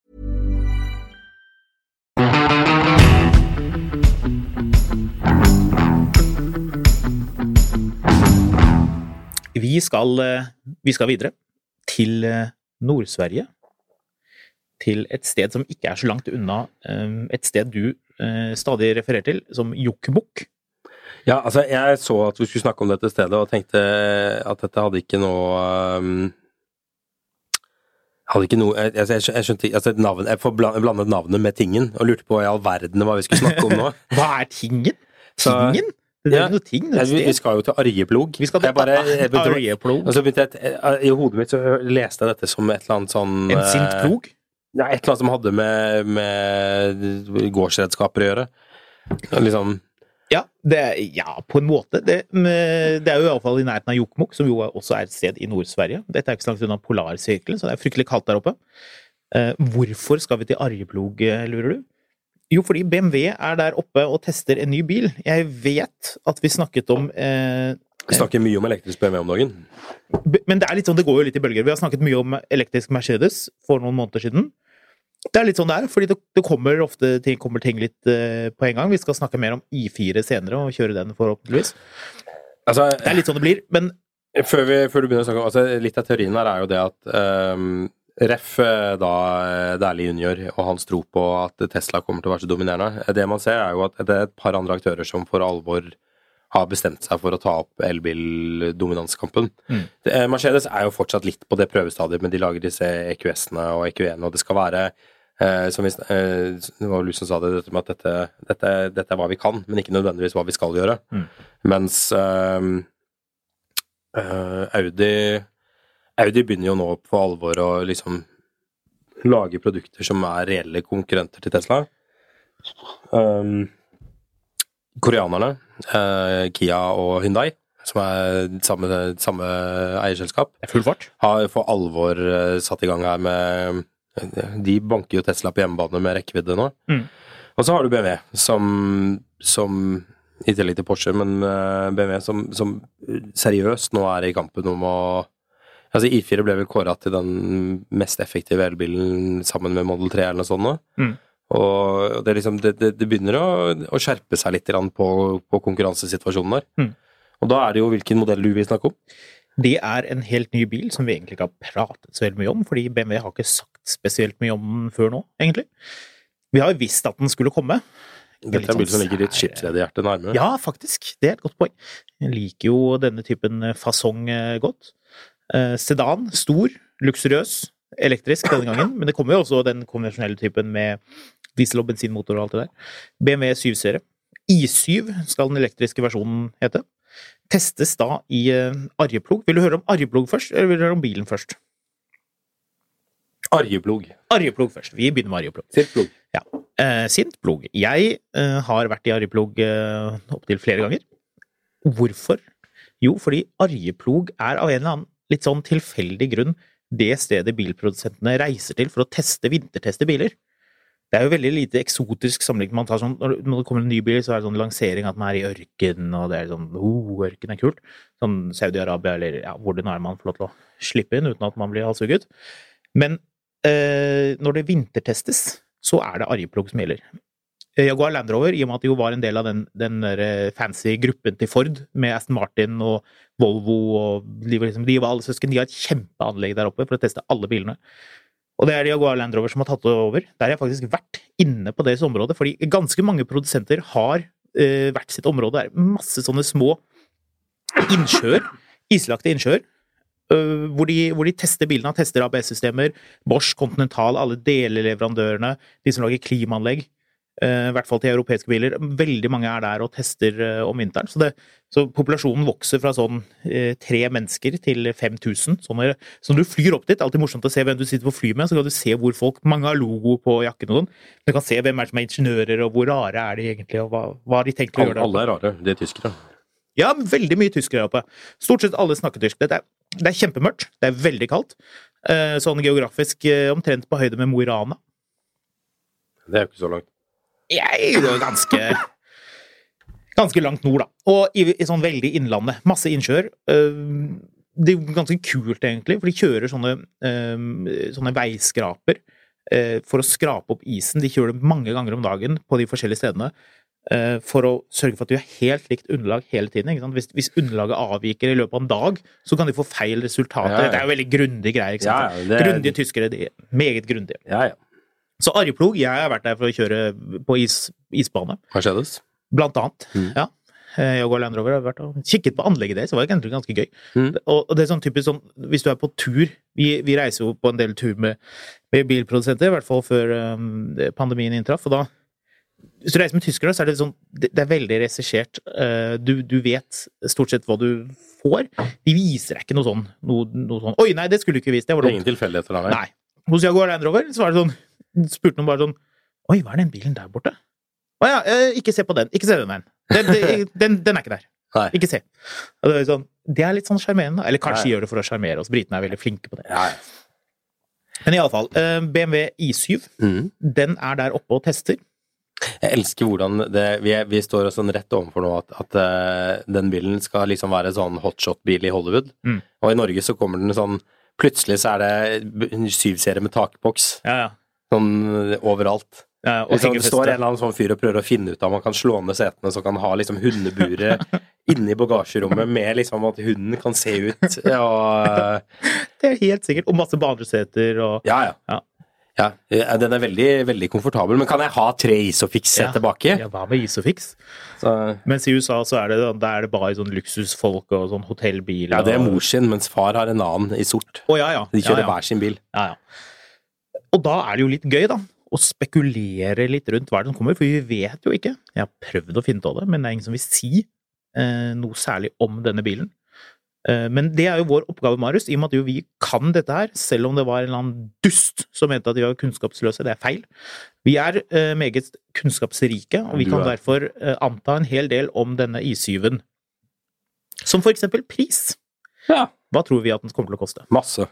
A: Vi skal, eh, vi skal videre til eh, Nord-Sverige. Til et sted som ikke er så langt unna eh, et sted du stadig refererer til, som Jokkmokk.
B: ja, altså jeg så at vi skulle snakke om dette stedet, og tenkte at dette hadde ikke noe um, hadde ikke noe, jeg, jeg, jeg, skjønte altså navn, Jeg blandet navnet med tingen, og lurte på i all verden hva vi skulle snakke om nå. [laughs]
A: Hva er tingen?
B: Så-
A: Tingen? Det er
B: Ja.
A: noe ting, er
B: vi, vi skal jo til Arjeplog.
A: Vi skal til
B: bare-
A: Arjeplog.
B: Og så begynte jeg, I hodet mitt så leste jeg dette som et eller annet sånn
A: En sint
B: eh,
A: plog?
B: Ja, et eller annet som hadde med, med gårdsredskaper å gjøre. Liksom
A: Ja, det, er- ja, på en måte. Det, men det er jo iallfall i nærheten av Jokkmokk, som jo også er et sted i Nord-Sverige. Dette er ikke så langt unna Polarsirkelen, så det er fryktelig kaldt der oppe. Eh, hvorfor skal vi til Arjeplog, eh, lurer du? Jo, fordi BMW er der oppe og tester en ny bil. Jeg vet at vi snakket om eh,
B: Vi snakker mye om elektrisk BMW om dagen.
A: Men det er litt sånn, det går jo litt i bølger. Vi har snakket mye om elektrisk Mercedes for noen måneder siden. Det er litt sånn det er, fordi det, det kommer ofte ting, kommer ting litt eh, på en gang. Vi skal snakke mer om I4 senere, og kjøre den forhåpentligvis.
B: Altså,
A: Det er litt sånn det blir, men
B: før, vi, før du begynner å snakke altså, Litt av teorien her er jo det at um, Ref eh, da eh, Dæhlie junior og hans tro på at Tesla kommer til å være så dominerende. Det man ser, er jo at det er et par andre aktører som for alvor har bestemt seg for å ta opp elbildominanskampen.
A: Mm.
B: Eh, Mercedes er jo fortsatt litt på det prøvestadiet, men de lager disse EQS-ene og EQ1, og det skal være eh, som vi, eh, det var som sa det, dette med at dette, dette, dette er hva vi kan, men ikke nødvendigvis hva vi skal gjøre.
A: Mm.
B: Mens eh, Audi Audi begynner jo nå på alvor å liksom lage produkter som er reelle konkurrenter til Tesla. Um, koreanerne, uh, Kia og Hyundai, som er samme, samme eierselskap,
A: er full fart.
B: har for alvor uh, satt i gang her med De banker jo Tesla på hjemmebane med rekkevidde nå.
A: Mm.
B: Og så har du BMW, som, som i tillegg til Porsche, men uh, BMW som, som seriøst nå er i kampen om å Altså I4 ble vel kåra til den mest effektive elbilen sammen med Model 3 eller noe sånt nå.
A: Mm.
B: Og det, liksom, det, det, det begynner å, å skjerpe seg litt på, på konkurransesituasjonen der.
A: Mm.
B: Og da er det jo hvilken modell du vil snakke om.
A: Det er en helt ny bil som vi egentlig ikke har pratet så veldig mye om, fordi BMW har ikke sagt spesielt mye om den før nå, egentlig. Vi har jo visst at den skulle komme.
B: Dette er en bil som ligger ditt skipsrederhjerte nærmere.
A: Ja, faktisk. Det er et godt poeng. Jeg liker jo denne typen fasong eh, godt. Eh, Sedan, stor, luksuriøs, elektrisk denne gangen, men det kommer jo også den konvensjonelle typen med diesel- og bensinmotor og alt det der. BMW 7-serie. I7 skal den elektriske versjonen hete. Testes da i eh, Arjeplog. Vil du høre om Arjeplog først, eller vil du høre om bilen først?
B: Arjeplog.
A: Arjeplog først. Vi begynner med Arjeplog.
B: Sintplog.
A: Ja. Eh, Sintplog. Jeg eh, har vært i Arjeplog eh, opptil flere ganger. Hvorfor? Jo, fordi Arjeplog er av en eller annen litt sånn tilfeldig grunn det stedet bilprodusentene reiser til for å teste vinterteste biler. Det er jo veldig lite eksotisk sammenlignet. Man sånn, når det kommer en ny bil, så er det sånn lansering at den er i ørken, og det er sånn oh, ørken er kult. Sånn Saudi-Arabia eller ja, hvor det nå er man får lov til å slippe inn uten at man blir halshugget. Men eh, når det vintertestes, så er det Arjeplog som gjelder. Eh, Jaguar Land Rover, i og med at det jo var en del av den, den eh, fancy gruppen til Ford, med Aston Martin og Volvo og de var, liksom, de var alle søsken, de har et kjempeanlegg der oppe for å teste alle bilene. Og det er det Jaguar Land Rover som har tatt det over. Der har jeg faktisk vært inne på deres område, fordi ganske mange produsenter har uh, hvert sitt område. Det er masse sånne små innsjøer, islagte innsjøer, uh, hvor, de, hvor de tester bilene, tester ABS-systemer, Bosch, Continental, alle deleleverandørene, de som lager klimaanlegg. Eh, I hvert fall til europeiske biler. Veldig mange er der og tester eh, om vinteren. Så, det, så populasjonen vokser fra sånn eh, tre mennesker til 5000. Sånne, så når du flyr opp dit, det er alltid morsomt å se hvem du sitter på fly med, så kan du se hvor folk Mange har logo på jakken og sånn. Du kan se hvem er som er ingeniører, og hvor rare er de egentlig, og hva, hva de tenker å gjøre
B: alle er rare. De er tyskere.
A: Ja, veldig mye tyskere her oppe. Stort sett alle snakker tysk. Det er, det er kjempemørkt. Det er veldig kaldt. Sånn geografisk omtrent på høyde med Mo i Rana.
B: Det er jo ikke så langt.
A: Jeg det var ganske Ganske langt nord, da. Og i, i sånn veldig innlandet. Masse innsjøer. Eh, Det er ganske kult, egentlig, for de kjører sånne, eh, sånne veiskraper eh, for å skrape opp isen. De kjører det mange ganger om dagen på de forskjellige stedene. For å sørge for at de har helt likt underlag hele tiden. Ikke sant? Hvis, hvis underlaget avviker i løpet av en dag, så kan de få feil resultater.
B: Ja, ja.
A: Det er jo veldig grundige greier. ikke sant?
B: Ja, det er-
A: Grundige tyskere. De er meget grundige.
B: Ja, ja.
A: Så Arjeplog, jeg har vært der for å kjøre på is, isbane.
B: Mercedes.
A: Blant annet.
B: Mm.
A: Ja. Jeg Jaguar Land Rover har vært og kikket på anlegget deres, det var egentlig ganske gøy.
B: Mm.
A: Og, og det er sånn typisk sånn, hvis du er på tur Vi, vi reiser jo på en del tur med, med bilprodusenter, i hvert fall før um, pandemien inntraff. Og da Hvis du reiser med tyskere, så er det sånn Det, er veldig regissert. Eh, du, du vet stort sett hva du får. De viser deg ikke noe sånn, noe, noe sånn Oi, nei, det skulle du ikke vist, det var dumt.
B: ingen tilfeldigheter der,
A: Nei. Hos Jaguar Land Rover så var det sånn Spurte noen bare sånn Oi, hva er den bilen der borte? Å ja, eh, ikke se på den. Ikke se den veien. Den, den, [laughs] den, den er ikke der.
B: Nei.
A: Ikke se. Det, er sånn, det er litt sånn sjarmerende. Eller kanskje
B: Nei.
A: gjør det for å sjarmere oss. Britene er veldig flinke på det.
B: Nei.
A: Men iallfall. Eh, BMW I7,
B: mm.
A: den er der oppe og tester.
B: Jeg elsker hvordan det Vi, er, vi står sånn rett overfor nå at, at uh, den bilen skal liksom være sånn hotshot-bil i Hollywood.
A: Mm.
B: Og i Norge så kommer den sånn Plutselig så er det en syvserie med takboks
A: Ja, ja.
B: Sånn eh, overalt.
A: ja og
B: liksom, så står en eller annen sånn fyr og prøver å finne ut av om han kan slå ned setene, så kan ha liksom hundeburet [laughs] inni bagasjerommet med liksom at hunden kan se ut. Og, [laughs]
A: Det er helt sikkert. Og masse badeseter og
B: ja, ja.
A: Ja.
B: Ja, ja, den er veldig, veldig komfortabel. Men kan jeg ha tre Isofix-sett tilbake?
A: Ja, hva med Isofix?
B: Så,
A: Mens i USA så er det, er det bare sånn luksusfolk og sånn hotellbil.
B: ja, det er mor sin, mens far har en annen i sort.
A: Oh, ja, ja.
B: De kjører
A: ja, ja.
B: hver sin bil.
A: Ja, ja. Og da er det jo litt gøy, da. Å spekulere litt rundt hva det som kommer, for vi vet jo ikke. Jeg har prøvd å finne ut av det, men det er ingen som vil si eh, noe særlig om denne bilen. Eh, Men det er jo vår oppgave, Marius, i og med at jo vi kan dette her, selv om det var en eller annen dust som mente at vi var kunnskapsløse. Det er feil. Vi er eh, meget kunnskapsrike, og vi kan
B: er.
A: derfor eh, anta en hel del om denne i7-en. Som for eksempel pris.
B: Ja.
A: Hva tror vi at den kommer til å koste?
B: Masse.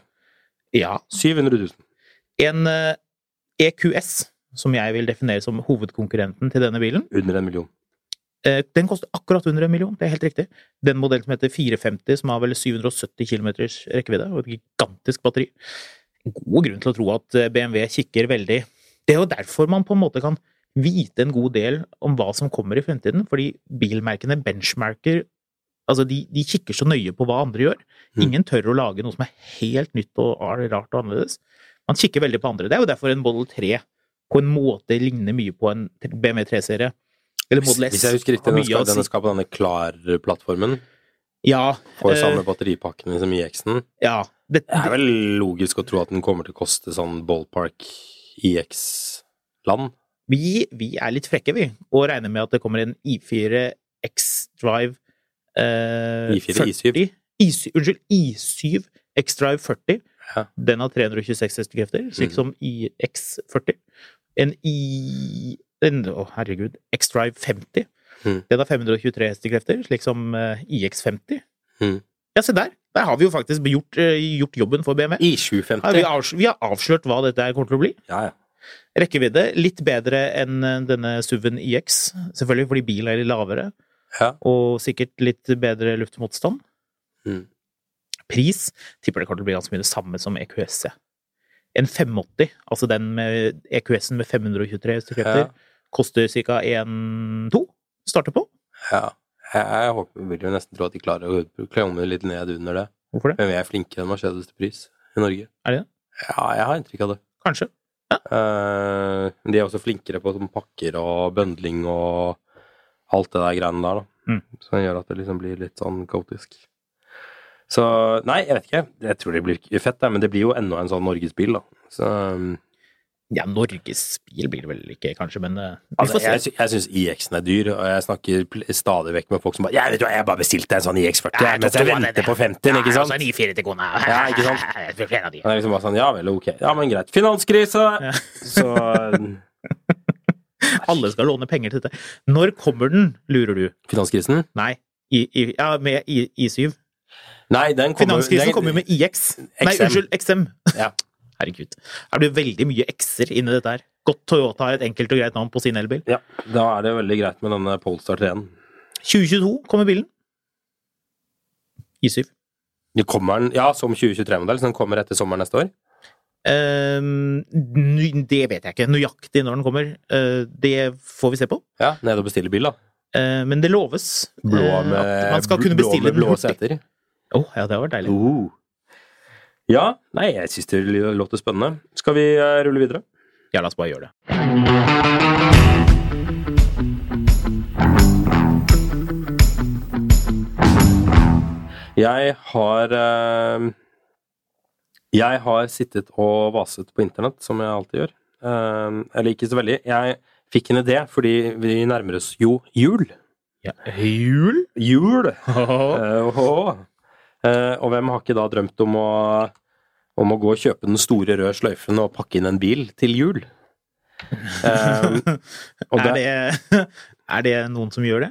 A: Ja,
B: 700 000.
A: en eh, EQS, som jeg vil definere som hovedkonkurrenten til denne bilen,
B: Under en million.
A: Eh, Den koster akkurat under en million, det er helt riktig. Den modellen som heter 450, som har vel 770 km rekkevidde, og et gigantisk batteri. God grunn til å tro at eh, BMW kikker veldig Det er jo derfor man på en måte kan vite en god del om hva som kommer i fremtiden, fordi bilmerkene benchmarker Altså, de, de kikker så nøye på hva andre gjør.
B: Mm.
A: Ingen tør å lage noe som er helt nytt og rart og annerledes. Man kikker veldig på andre. Det er jo derfor en Model 3 på en måte ligner mye på en BMW 3-serie. Eller Model S.
B: Hvis jeg husker riktig, den skal, denne skal på denne Klar-plattformen.
A: Ja.
B: Får
A: eh,
B: samme batteripakken som IX-en.
A: ja det,
B: Det er vel logisk å tro at den kommer til å koste sånn ballpark IX-land.
A: vi, vi er litt frekke, vi, og regner med at det kommer en I4 X-Drive eh,
B: I4 I7.
A: I7. Unnskyld, I7 X-Drive 40.
B: Ja.
A: Den har 326 hestekrefter, slik
B: Mhm.
A: som iX40. En I... En, å, herregud. X-Drive 50.
B: Mm.
A: Den har 523 hestekrefter, slik som eh, iX50.
B: Mm.
A: Ja, se der! Der har vi jo faktisk gjort, eh, gjort jobben for BMW.
B: I
A: 2050. Ja, vi, avs vi har avslørt hva dette kommer til å bli.
B: Ja, ja.
A: Rekkevidde litt bedre enn eh, denne SUV-en IX, selvfølgelig fordi bilen er litt lavere,
B: Ja.
A: og sikkert litt bedre luftmotstand.
B: Mm.
A: Pris tipper det kommer til å bli ganske mye det samme som EQS. ja. En 580, altså den med EQS-en med 523 hestekrefter,
B: Ja.
A: koster ca. 1-2 starter på.
B: ja. Jeg, jeg håper, vil jo nesten tro at de klarer å klemme litt ned under det.
A: Hvorfor det?
B: Men vi er flinkere enn Mercedes til pris i Norge.
A: Er de det?
B: Ja, jeg har inntrykk av det.
A: Kanskje.
B: Ja. Uh, de er også flinkere på sånn pakker og bøndling og alt det der greiene der, da.
A: Mm.
B: Som gjør at det liksom blir litt sånn kaotisk. Så nei, jeg vet ikke. Jeg tror det blir fett, men det blir jo enda en sånn norgesbil, da. Så um,
A: Ja, Norgesbil blir det vel ikke, kanskje, men eh,
B: altså, jeg, jeg syns IX-en er dyr, og jeg snakker stadig vekk med folk som bare Ja, vet du jeg bare bestilte en sånn IX40 jeg, mens jeg venter på 50-en, ikke sant?
A: Ja, I4 til kona.
B: Ja, ikke sant? [laughs]
A: Jeg
B: det er liksom bare sånn, ja vel, ok. Ja, men greit. Finanskrise!
A: Ja.
B: Så [laughs]
A: Alle skal låne penger til dette. Når kommer den, lurer du?
B: Finanskrisen?
A: Nei, i, i, ja, med I, I7.
B: Nei, den kommer
A: Finanskrisen kommer jo med IX. Nei,
B: XM.
A: unnskyld, XM.
B: Ja. [laughs]
A: Herregud. Det blir veldig mye X-er inni dette her. Godt Toyota har et enkelt og greit navn på sin elbil.
B: Ja, da er det veldig greit med denne Polestar 3-en.
A: 2022 kommer bilen. I7.
B: Det kommer ja, som 2023-modell, så den kommer etter sommeren neste år.
A: Ehm, det vet jeg ikke nøyaktig når den kommer. Uh, det får vi se på.
B: Ja, ned og bestille bil, da.
A: Uh, men det loves
B: Blå
A: eh,
B: med,
A: at man skal kunne
B: blå
A: bestille
B: blå
A: hurtig.
B: seter.
A: Å, ja, det har vært deilig.
B: Uh. Ja, nei, jeg syns det låter spennende. Skal vi eh, rulle videre?
A: Ja, la oss bare gjøre det.
B: Jeg har eh, Jeg har sittet og vaset på internett, som jeg alltid gjør. Eh, eller ikke så veldig. Jeg fikk en idé, fordi vi nærmer oss jo jul.
A: Ja. Jul?
B: Jul! Oh. Eh, og hvem har ikke da drømt om å, om å gå og kjøpe den store røde sløyfen og pakke inn en bil til jul? [laughs] Eh, og
A: er, det, [laughs] er det noen som gjør det?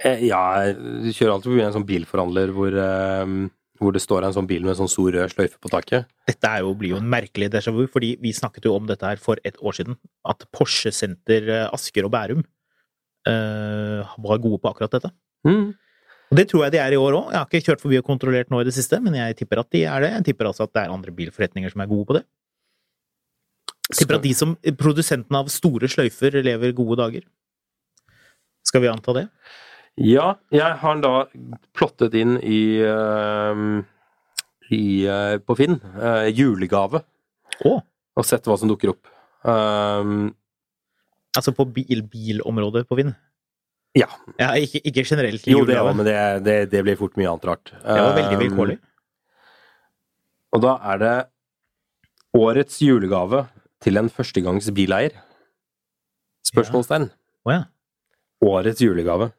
B: Eh, Ja, jeg kjører alltid forbi en sånn bilforhandler hvor, eh, hvor det står en sånn bil med en sånn stor rød sløyfe på taket.
A: Dette er jo, blir jo en merkelig déjà vu, fordi vi snakket jo om dette her for et år siden. At Porsche Senter eh, Asker og Bærum uh, var gode på akkurat dette.
B: Mm.
A: Og det tror jeg de er i år òg. Jeg har ikke kjørt forbi og kontrollert nå i det siste, men jeg tipper at de er det. Jeg tipper altså at det er andre bilforretninger som er gode på det. Jeg tipper at de som produsentene av store sløyfer lever gode dager. Skal vi anta det?
B: Ja, jeg har da plottet inn i, eh, i eh, på Finn eh, julegave
A: Oh.
B: og sett hva som dukker opp. Um,
A: Altså på bil, bilområdet på Vind?
B: Ja.
A: ja ikke, ikke generelt
B: jo, det òg, men det, det, det blir fort mye annet rart.
A: Det var veldig
B: Um. Og da er det årets julegave til en førstegangs bileier. Spørsmålstegn.
A: Å ja.
B: Årets julegave.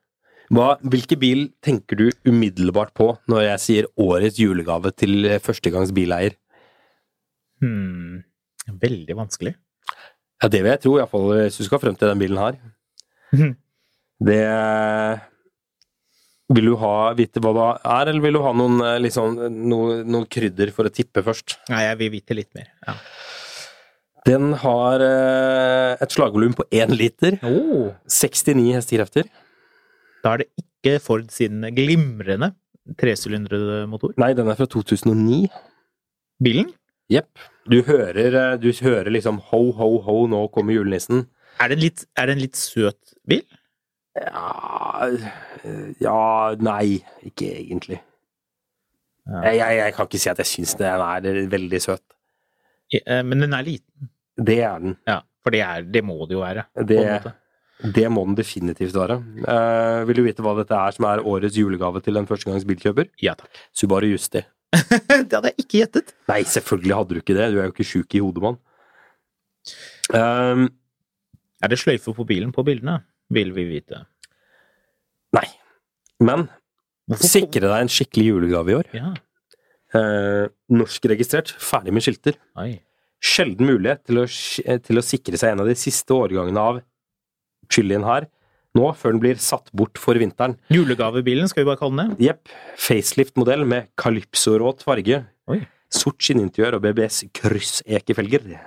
B: Hva, hvilke bil tenker du umiddelbart på når jeg sier årets julegave til førstegangs bileier?
A: Hmm. Veldig vanskelig.
B: Ja, det vil jeg tro, iallfall hvis du skal frem til den bilen her. [laughs] Det Vil du ha vite hva det er, eller vil du ha noen, eh, liksom, noe, noen krydder for å tippe først?
A: Nei, jeg vil vite litt mer. Ja.
B: Den har eh, et slagvolum på 1 liter.
A: Oh.
B: 69 hestekrefter.
A: Da er det ikke Ford sin glimrende tresylindremotor.
B: Nei, den er fra 2009.
A: Bilen?
B: Jepp. Du hører, eh, du hører liksom ho, ho, ho, nå kommer julenissen.
A: Er det litt, er det en litt søt bil?
B: Ja eh, Ja, nei, ikke egentlig.
A: Ja.
B: Jeg, jeg, jeg kan ikke si at jeg syns den er veldig søt.
A: Ja, Men den er liten.
B: Det er den.
A: Ja, for det, er, det må det jo være.
B: Det, det må den definitivt være. Uh, vil du vite hva dette er som er årets julegave til en førstegangs bilkjøper?
A: Ja takk.
B: Subaru Justi. [laughs]
A: det hadde jeg ikke gjettet.
B: Nei, selvfølgelig hadde du ikke det. Du er jo ikke sjuk i hodet, mann. Um,
A: Er det sløyfer på bilen på bildene? Vil vi vite.
B: nei. Men sikre deg en skikkelig julegave i år.
A: Ja.
B: Eh, Norskregistrert, ferdig med skilter.
A: Oi.
B: Sjelden mulighet til å, til å sikre seg en av de siste årgangene av chilien her, nå før den blir satt bort for vinteren.
A: Julegavebilen, skal vi bare kalle den det?
B: Jepp. Facelift-modell med calypso-råt farge.
A: Oi.
B: Sort skinninteriør og BBS kryssekefelger.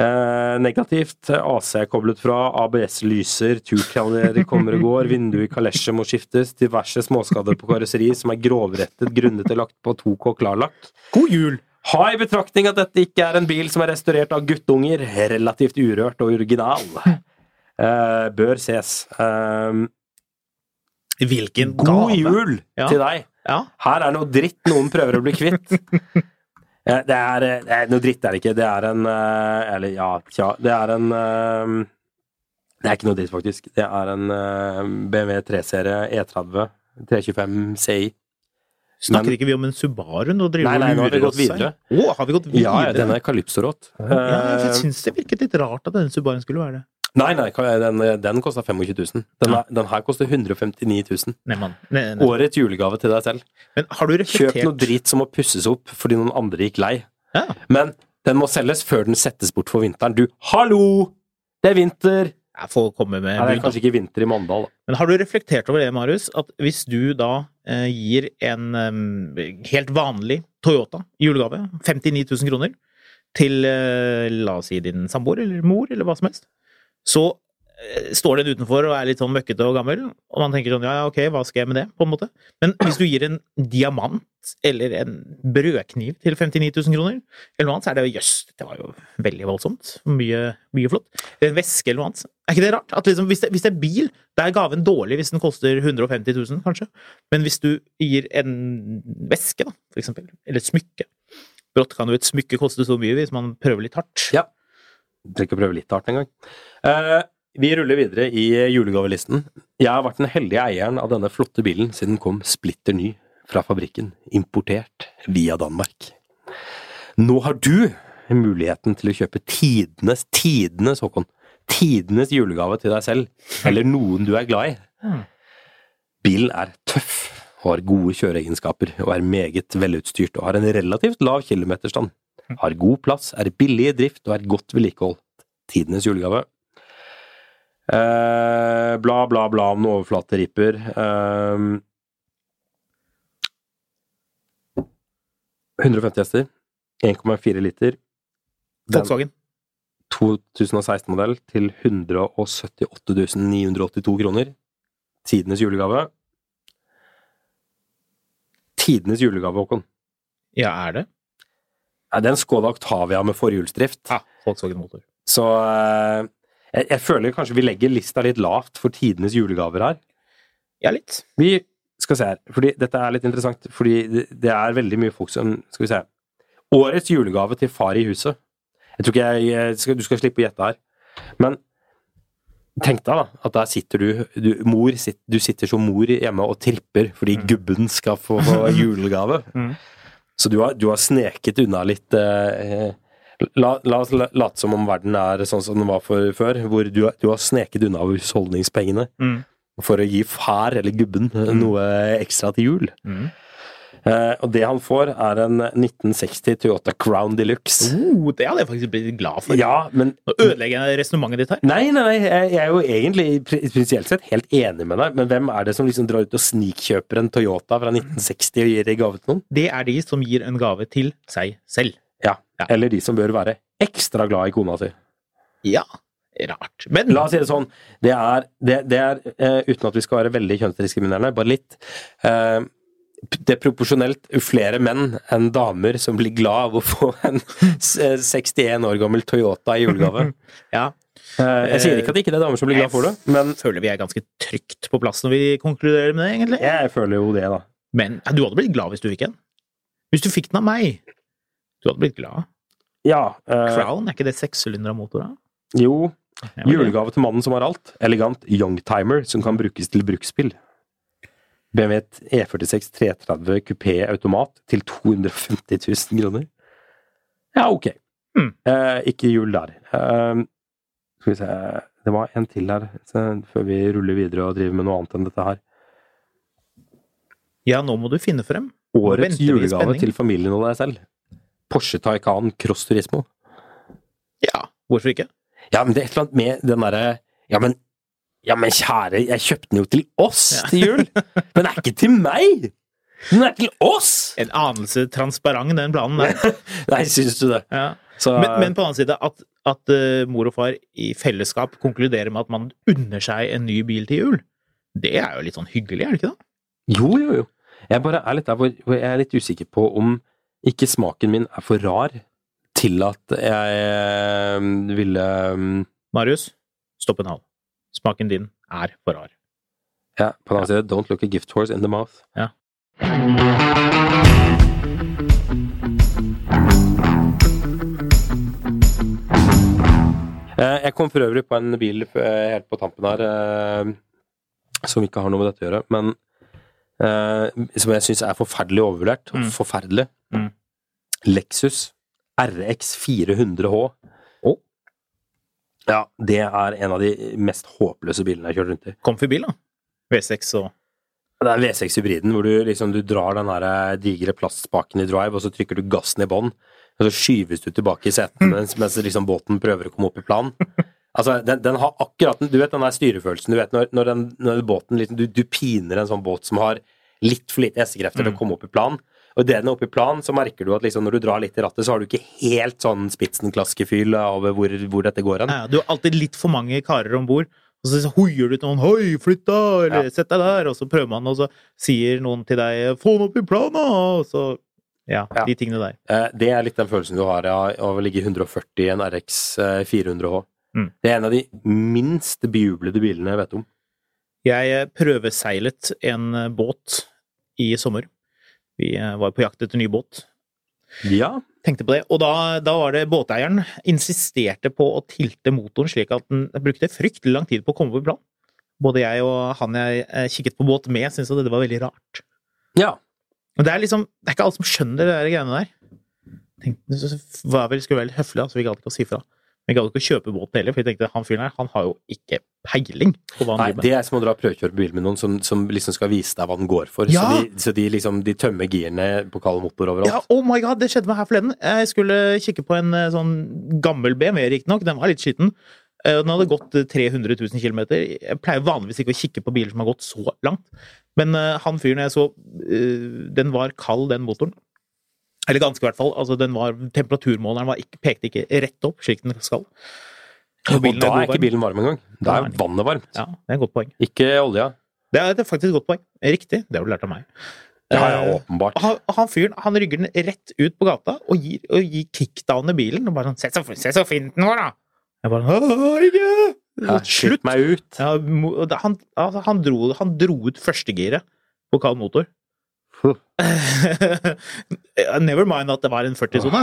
B: Eh, negativt. AC er koblet fra, ABS lyser, turkalender kommer og går, [laughs] vinduet i kalesje må skiftes, diverse småskader på karosseri som er grovrettet grunnet og lagt på 2K klarlakk.
A: God jul!
B: Ha i betraktning at dette ikke er en bil som er restaurert av guttunger, relativt urørt og original. [laughs] Eh, bør ses. Eh,
A: Hvilken
B: god
A: gave!
B: jul
A: Ja.
B: til deg!
A: Ja.
B: Her er noe dritt noen prøver å bli kvitt. [laughs] Eh, Det er, det er noe dritt, er det ikke. Det er en eh, Eller ja, tja. Det er en eh, Det er ikke noe dritt, faktisk. Det er en eh, BMW 3-serie E30 325 CI.
A: Snakker
B: Men-
A: ikke vi om en Subaru? Nå driver
B: Nei, nei, nå har vi gått videre.
A: Å, har vi gått videre?
B: Ja, den er Calypso-rått.
A: Ja, jeg
B: Eh,
A: syns det virket litt rart at denne Subaruen skulle være det.
B: Nei, nei, den, den kosta 25 000. Den,
A: Ja.
B: den her koster 159 000.
A: Nei. Nei, nei.
B: Årets julegave til deg selv.
A: Men har du
B: Kjøp noe drit som må pusses opp fordi noen andre gikk lei.
A: Ja.
B: Men den må selges før den settes bort for vinteren. Du, hallo! Det er vinter!
A: Jeg får komme med
B: Nei, det er kanskje ikke vinter i Mandal. da.
A: Men har du reflektert over det, Marius, at hvis du da eh, gir en eh, helt vanlig Toyota julegave, 59 000 kroner, til eh, la oss si din samboer eller mor eller hva som helst, så eh, står den utenfor og er litt sånn møkkete og gammel, og man tenker sånn ja, ok, hva skal jeg med det, på en måte? Men hvis du gir en diamant eller en brødkniv til 59 000 kroner, eller noe annet, så er det jo jøss, det var jo veldig voldsomt. Mye, mye flott. En veske eller noe annet. Er ikke det rart? At liksom, hvis, det, hvis det er bil, da er gaven dårlig hvis den koster 150 000, kanskje. Men hvis du gir en veske, da, for eksempel, eller et smykke Brått kan jo et smykke koste så mye hvis man prøver litt hardt.
B: Ja. Trenger ikke å prøve litt hardt engang. Uh, vi ruller videre i julegavelisten. Jeg har vært den heldige eieren av denne flotte bilen siden den kom splitter ny fra fabrikken, importert via Danmark. Nå har du muligheten til å kjøpe tidenes, tidenes, Håkon, tidenes julegave til deg selv, eller noen du er glad i.
A: Mm.
B: Bilen er tøff har gode kjøreegenskaper, og er meget velutstyrt og har en relativt lav kilometerstand. Har god plass, er billig i drift og er godt vedlikeholdt. Tidenes julegave. Eh, bla, bla, bla om noen overflateripper. Eh, 150 hester. 1,4 liter. Den
A: Volkswagen.
B: 2016-modell til 178 982 kroner. Tidenes julegave. Tidenes julegave, Håkon.
A: Ja, er det?
B: Nei, det er en Skoda Octavia med forhjulsdrift.
A: Ja, Volkswagen-motor.
B: Så eh, jeg, jeg føler kanskje vi legger lista litt lavt for tidenes julegaver her.
A: Ja, litt.
B: Vi skal se her, fordi dette er litt interessant, fordi det, det er veldig mye folk som Skal vi se. Årets julegave til far i huset. Jeg tror ikke jeg, jeg skal, Du skal slippe å gjette her. Men tenk deg da, at der sitter du, du mor, du sitter som mor hjemme og tripper fordi gubben skal få, få [laughs] julegave.
A: Mm.
B: Så du har, du har sneket unna litt eh, La, la oss la- late som om verden er sånn som den var for, før, hvor du, du har sneket unna husholdningspengene.
A: Mm.
B: for å gi far, eller gubben, noe ekstra til jul.
A: Mm.
B: Eh, og det han får, er en 1960 Toyota Crown Deluxe.
A: Oh, det hadde jeg faktisk blitt glad for.
B: Ja, men
A: Nå ødelegger jeg resonnementet ditt her.
B: Nei, nei, nei, jeg er jo egentlig pri- prinsipielt sett helt enig med deg, men hvem er det som liksom drar ut og snikkjøper en Toyota fra 1960 og gir det i gave til noen?
A: Det er de som gir en gave til seg selv.
B: Ja.
A: Ja.
B: Eller de som bør være ekstra glad i kona si.
A: Ja. Rart. Men
B: La oss si det sånn, det er, det, det er uh, uten at vi skal være veldig kjønnsdiskriminerende, bare litt eh, det er proporsjonelt flere menn enn damer som blir glad av å få en eh, 61 år gammel Toyota i julegave. [laughs]
A: ja,
B: Eh, Jeg sier ikke at det ikke er damer som blir glad for det, men
A: føler vi er ganske trygt på plass når vi konkluderer med det, egentlig.
B: jeg føler jo det, da.
A: Men du hadde blitt glad hvis du fikk en. Hvis du fikk den av meg. Du hadde blitt glad.
B: Ja. eh,
A: Crown, er ikke det sekssylindra motor, da?
B: jo, julegave til mannen som har alt. Elegant youngtimer som kan brukes til bruksspill. BMW E46 330 kupé automat til 250 000 kroner. Ja, ok.
A: Mm.
B: Eh, ikke jul der. Eh, skal vi se Det var en til her så, før vi ruller videre og driver med noe annet enn dette her.
A: Ja, nå må du finne frem.
B: Årets julegave til familien og deg selv. Porsche Taycan Cross Turismo.
A: Ja, hvorfor ikke?
B: Ja, men det er et eller annet med den derre ja, men, ja, men kjære, jeg kjøpte den jo til oss
A: Ja.
B: til jul! Den er ikke til meg! Den er til oss!
A: En anelse transparent, den planen der. [laughs]
B: Nei, syns du det?
A: Ja.
B: Så,
A: Men, men på den annen side, at, at uh, mor og far i fellesskap konkluderer med at man unner seg en ny bil til jul, det er jo litt sånn hyggelig, er det ikke det?
B: Jo, jo, jo. Jeg bare er litt der hvor, hvor jeg er litt usikker på om ikke smaken min er for rar til at jeg eh, ville mm,
A: Marius, stopp en hal. Smaken din er for rar.
B: Ja, på den annen side, don't look a gift horse in the mouth.
A: Ja.
B: Eh, Jeg kom for øvrig på en bil eh, helt på tampen her, eh, som ikke har noe med dette å gjøre, men som jeg syns er forferdelig overvurdert.
A: Mm.
B: Forferdelig.
A: Mm.
B: Lexus RX 400H. Ja, det er en av de mest håpløse bilene jeg har kjørt rundt i.
A: Comfy bil, da. V6 og
B: Det er V6-hybriden hvor du liksom du drar den her eh, digre plastspaken i drive, og så trykker du gassen i bånn, og så skyves du tilbake i setet mens, mens liksom båten prøver å komme opp i plan. [laughs] Altså, den, den har akkurat den, Du vet den der styrefølelsen, du vet når, når, den, når båten liksom du, du piner en sånn båt som har litt for lite hestekrefter til å komme opp i plan. Og idet den er oppe i plan, så merker du at liksom når du drar litt i rattet, så har du ikke helt sånn spitsenklaskefyl av hvor, hvor dette går hen.
A: ja, Du har alltid litt for mange karer om bord. Og så hoier du til noen 'hoi, flytt da', eller
B: Ja.
A: 'sett deg der', og så prøver man, og så sier noen til deg 'få den opp i plan', da', og så Ja,
B: Ja.
A: de tingene der.
B: Eh, Det er litt den følelsen du har av av å ligge i 140 i en RX eh, 400H.
A: Mm.
B: Det er en av de minst bejublede bilene jeg vet om.
A: Jeg eh, prøveseilet en eh, båt i sommer. Vi eh, var på jakt etter ny båt.
B: Ja.
A: Tenkte på det, og da, da var det båteieren insisterte på å tilte motoren slik at den brukte fryktelig lang tid på å komme på plan. Både jeg og han jeg eh, kikket på båt med, syntes at det var veldig rart.
B: ja.
A: Men det er liksom, det er ikke alle som skjønner det der greiene der. Tenkte, var vel, skulle være litt høflig, så vi gadd ikke å si fra. Vi gadd ikke å kjøpe båten heller, for jeg tenkte han fyren her, han har jo ikke peiling på hva han
B: Nei,
A: driver med.
B: det er som å dra prøvekjøre bil med noen som, som liksom skal vise deg hva den går for.
A: Ja.
B: Så, de, så de liksom de tømmer girene på kald motor overalt.
A: Ja, oh my god, det skjedde meg her forleden. Jeg skulle kikke på en eh, sånn gammel BMW, riktignok. Den var litt skitten. Eh, Den hadde gått eh, 300 000 km. Jeg pleier vanligvis ikke å kikke på biler som har gått så langt. Men eh, han fyren jeg så, den var kald, den motoren. Eller ganske, i hvert fall. Altså, den var, temperaturmåleren var ikke, pekte ikke rett opp, slik den skal.
B: og
A: og
B: da er
A: er
B: ikke bilen varm engang. Da
A: er
B: vannet varmt.
A: Ja, det er et godt poeng.
B: Ikke olja.
A: Det er, det er faktisk et godt poeng. Riktig. Det har du lært av meg.
B: Ja, ja,
A: Eh,
B: åpenbart.
A: han, han fyren han rygger den rett ut på gata og gir, og gir kickdowner bilen. Og bare sånn 'Se så, se så fin den var, da!' Jeg bare ikke!
B: Ja, Slutt meg ut.
A: Ja, han, altså, han, dro, han dro ut førstegiret på kald motor. [laughs] Never mind at det var en 40-sone.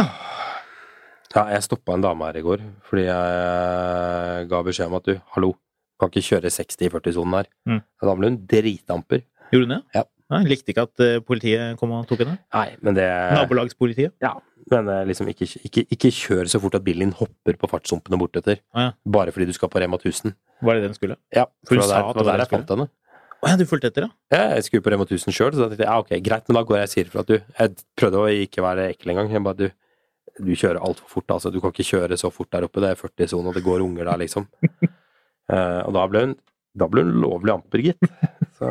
B: Ja, jeg stoppa en dame her i går fordi jeg ga beskjed om at du, hallo, kan ikke kjøre 60 i 40-sonen her.
A: Mm.
B: Da ble hun dritdamper.
A: Gjorde hun det?
B: Ja.
A: Nei, likte ikke at eh, politiet kom og tok henne.
B: Nei, men det
A: Nabolagspolitiet.
B: Ja, men eh, liksom ikke, ikke, ikke kjør så fort at bilen din hopper på fartssumpene bortetter.
A: Ah, ja.
B: Bare fordi du skal på Rema 1000.
A: Var det det den skulle?
B: Ja,
A: For hun
B: det var der,
A: at
B: det var der jeg fant henne.
A: Å ja, du fulgte etter, ja?
B: Jeg skulle på Rema 1000 sjøl, så da tenkte jeg ja, ok, greit, men da går jeg og sier ifra at du Jeg prøvde å ikke være ekkel engang. Jeg bare du, du kjører altfor fort, altså. Du kan ikke kjøre så fort der oppe. Det er 40-sone, og det går unger der, liksom. uh, [laughs] og da ble hun da ble hun lovlig amper, gitt. Så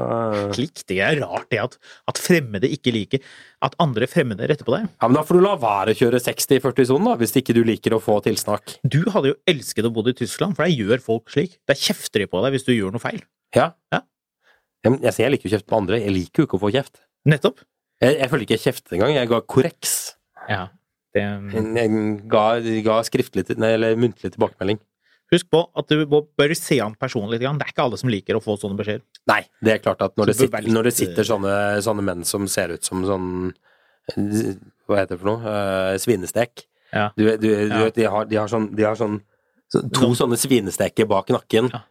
A: Klikk, det er rart det at, at fremmede ikke liker at andre fremmede retter på deg.
B: Ja, men da får du la være å kjøre 60 i 40-sonen, da, hvis ikke du liker å få tilsnakk.
A: Du hadde jo elsket å bo i Tyskland, for der gjør folk slik. Der kjefter de på deg hvis du gjør noe feil.
B: Ja.
A: Ja.
B: Ja, jeg, sier jeg liker jo kjeft på andre, jeg liker jo ikke å få kjeft.
A: Nettopp.
B: Jeg, jeg føler ikke jeg kjeftet engang, jeg ga korreks.
A: Ja. Det,
B: Jeg ga, ga skriftlig, nei, eller muntlig tilbakemelding.
A: husk på at du bør se an personen litt. Det er ikke alle som liker å få sånne beskjeder.
B: Nei, det er klart at når det sitter, når det sitter sånne, sånne menn som ser ut som sånn Hva heter det for noe? Uh, svinestek.
A: Ja.
B: Du, du, du
A: Ja.
B: vet, de har, de har sånn, de har sånn så, To sånne svinesteker bak nakken
A: Ja.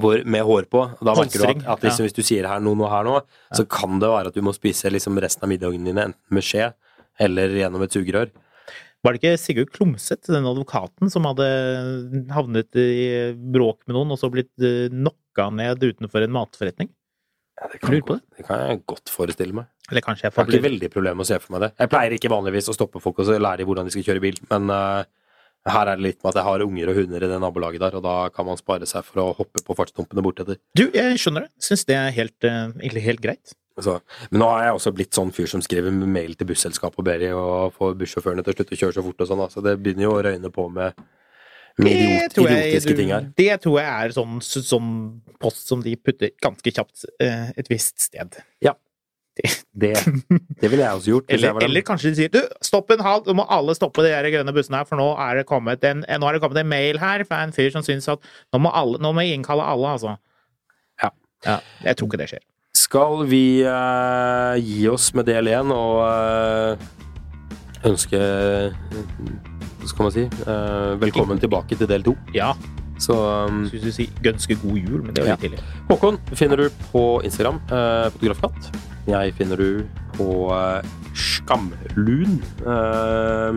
B: hvor, med hår på. Da merker du at, at liksom,
A: ja.
B: hvis du sier her noe, noe her nå, så kan det være at du må spise liksom resten av middagene dine enten med skje eller gjennom et sugerør.
A: Var det ikke Sigurd Klomsæt, den advokaten, som hadde havnet i bråk med noen, og så blitt eh, knocka ned utenfor en matforretning?
B: Ja, det,
A: kan på
B: godt, det kan jeg godt forestille meg.
A: Eller kanskje jeg
B: Jeg har ikke veldig problem med å se for meg det. Jeg pleier ikke vanligvis å stoppe folk og så lære dem hvordan de skal kjøre bil, men eh, her er det litt med at jeg har unger og hunder i det nabolaget der, og da kan man spare seg for å hoppe på fartstumpene bortetter.
A: Du, jeg skjønner det. Syns det er helt, eh, egentlig helt greit.
B: Så, men nå har jeg også blitt sånn fyr som skriver mail til busselskapet og ber de å få bussjåførene til å slutte å kjøre så fort og sånn, så det begynner jo å røyne på med, med idiot, idiotiske ting her.
A: Det tror jeg er sånn, sånn post som de putter ganske kjapt eh, et visst sted.
B: Det, det ville jeg også gjort.
A: Eller, eller kanskje de sier du, stopp en halv, nå må alle stoppe de der grønne bussene her, for nå er det kommet en, nå er det kommet en mail her fra en fyr som syns at nå må, alle, nå må jeg innkalle alle, altså.
B: Ja.
A: ja. Jeg tror ikke det skjer.
B: Skal vi uh, gi oss med del én og uh, ønske Hva skal man si? Uh, velkommen tilbake til del to.
A: Ja,
B: Så um,
A: skulle du si ganske god jul, men det er
B: jo
A: litt tidlig.
B: Håkon finner du på Instagram, eh, fotografkatt. Jeg finner du på eh, Skamlun. Eh,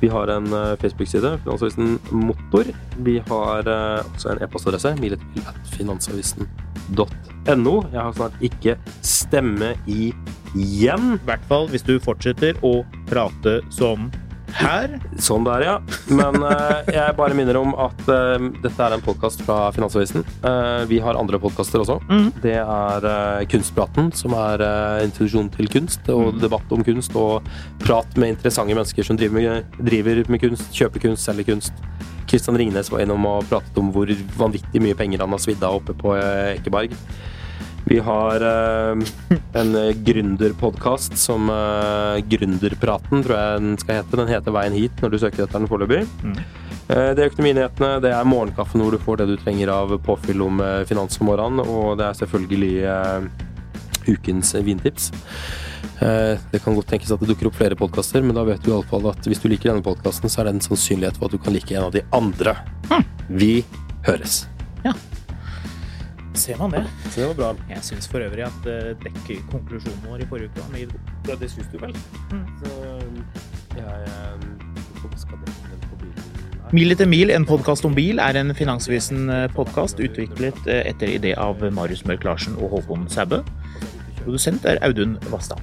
B: vi har en eh, Facebook-side, Finansavisen Motor. Vi har eh, også en e-postadresse, miletil.finansavisen.no. Jeg har snart ikke stemme igjen.
A: I hvert fall hvis du fortsetter å prate som her.
B: Sånn der, ja. Men uh, jeg bare minner om at uh, dette er en podkast fra Finansavisen. Uh, vi har andre podkaster også.
A: Mm.
B: Det er Kunstpraten, som er introduksjon til kunst og
A: mm.
B: debatt om kunst. Og prat med interessante mennesker som driver med, driver med kunst, kjøper kunst, selger kunst. Kristian Ringnes var innom og pratet om hvor vanvittig mye penger han har svidd av oppe på Ekeberg. Vi har eh, en eh, gründerpodkast som eh, Gründerpraten, tror jeg den skal hete. Den heter Veien hit når du søker etter den foreløpig.
A: Mm.
B: Eh, det er Økonominyhetene, det er Morgenkaffen hvor du får det du trenger av påfyll om eh, finans om morgenen, og det er selvfølgelig eh, ukens vintips. Det kan godt tenkes at det dukker opp flere podkaster, men da vet du i alle fall at hvis du liker denne podkasten, så er det en sannsynlighet for at du kan like en av de andre. Vi høres.
A: Ser man det?
B: Så det var bra.
A: Jeg syns for øvrig at uh, dekker konklusjonen vår i forrige uke var meget god.
B: Ja, det syns du vel? Så jeg eh, Hvorfor skal det på bilen?
A: Mil etter mil, en podkast om bil, er en Finansvisen-podkast utviklet eh, etter idé av Marius Mørk Larsen og Håkon Sæbø. Produsent er Audun Vassdal.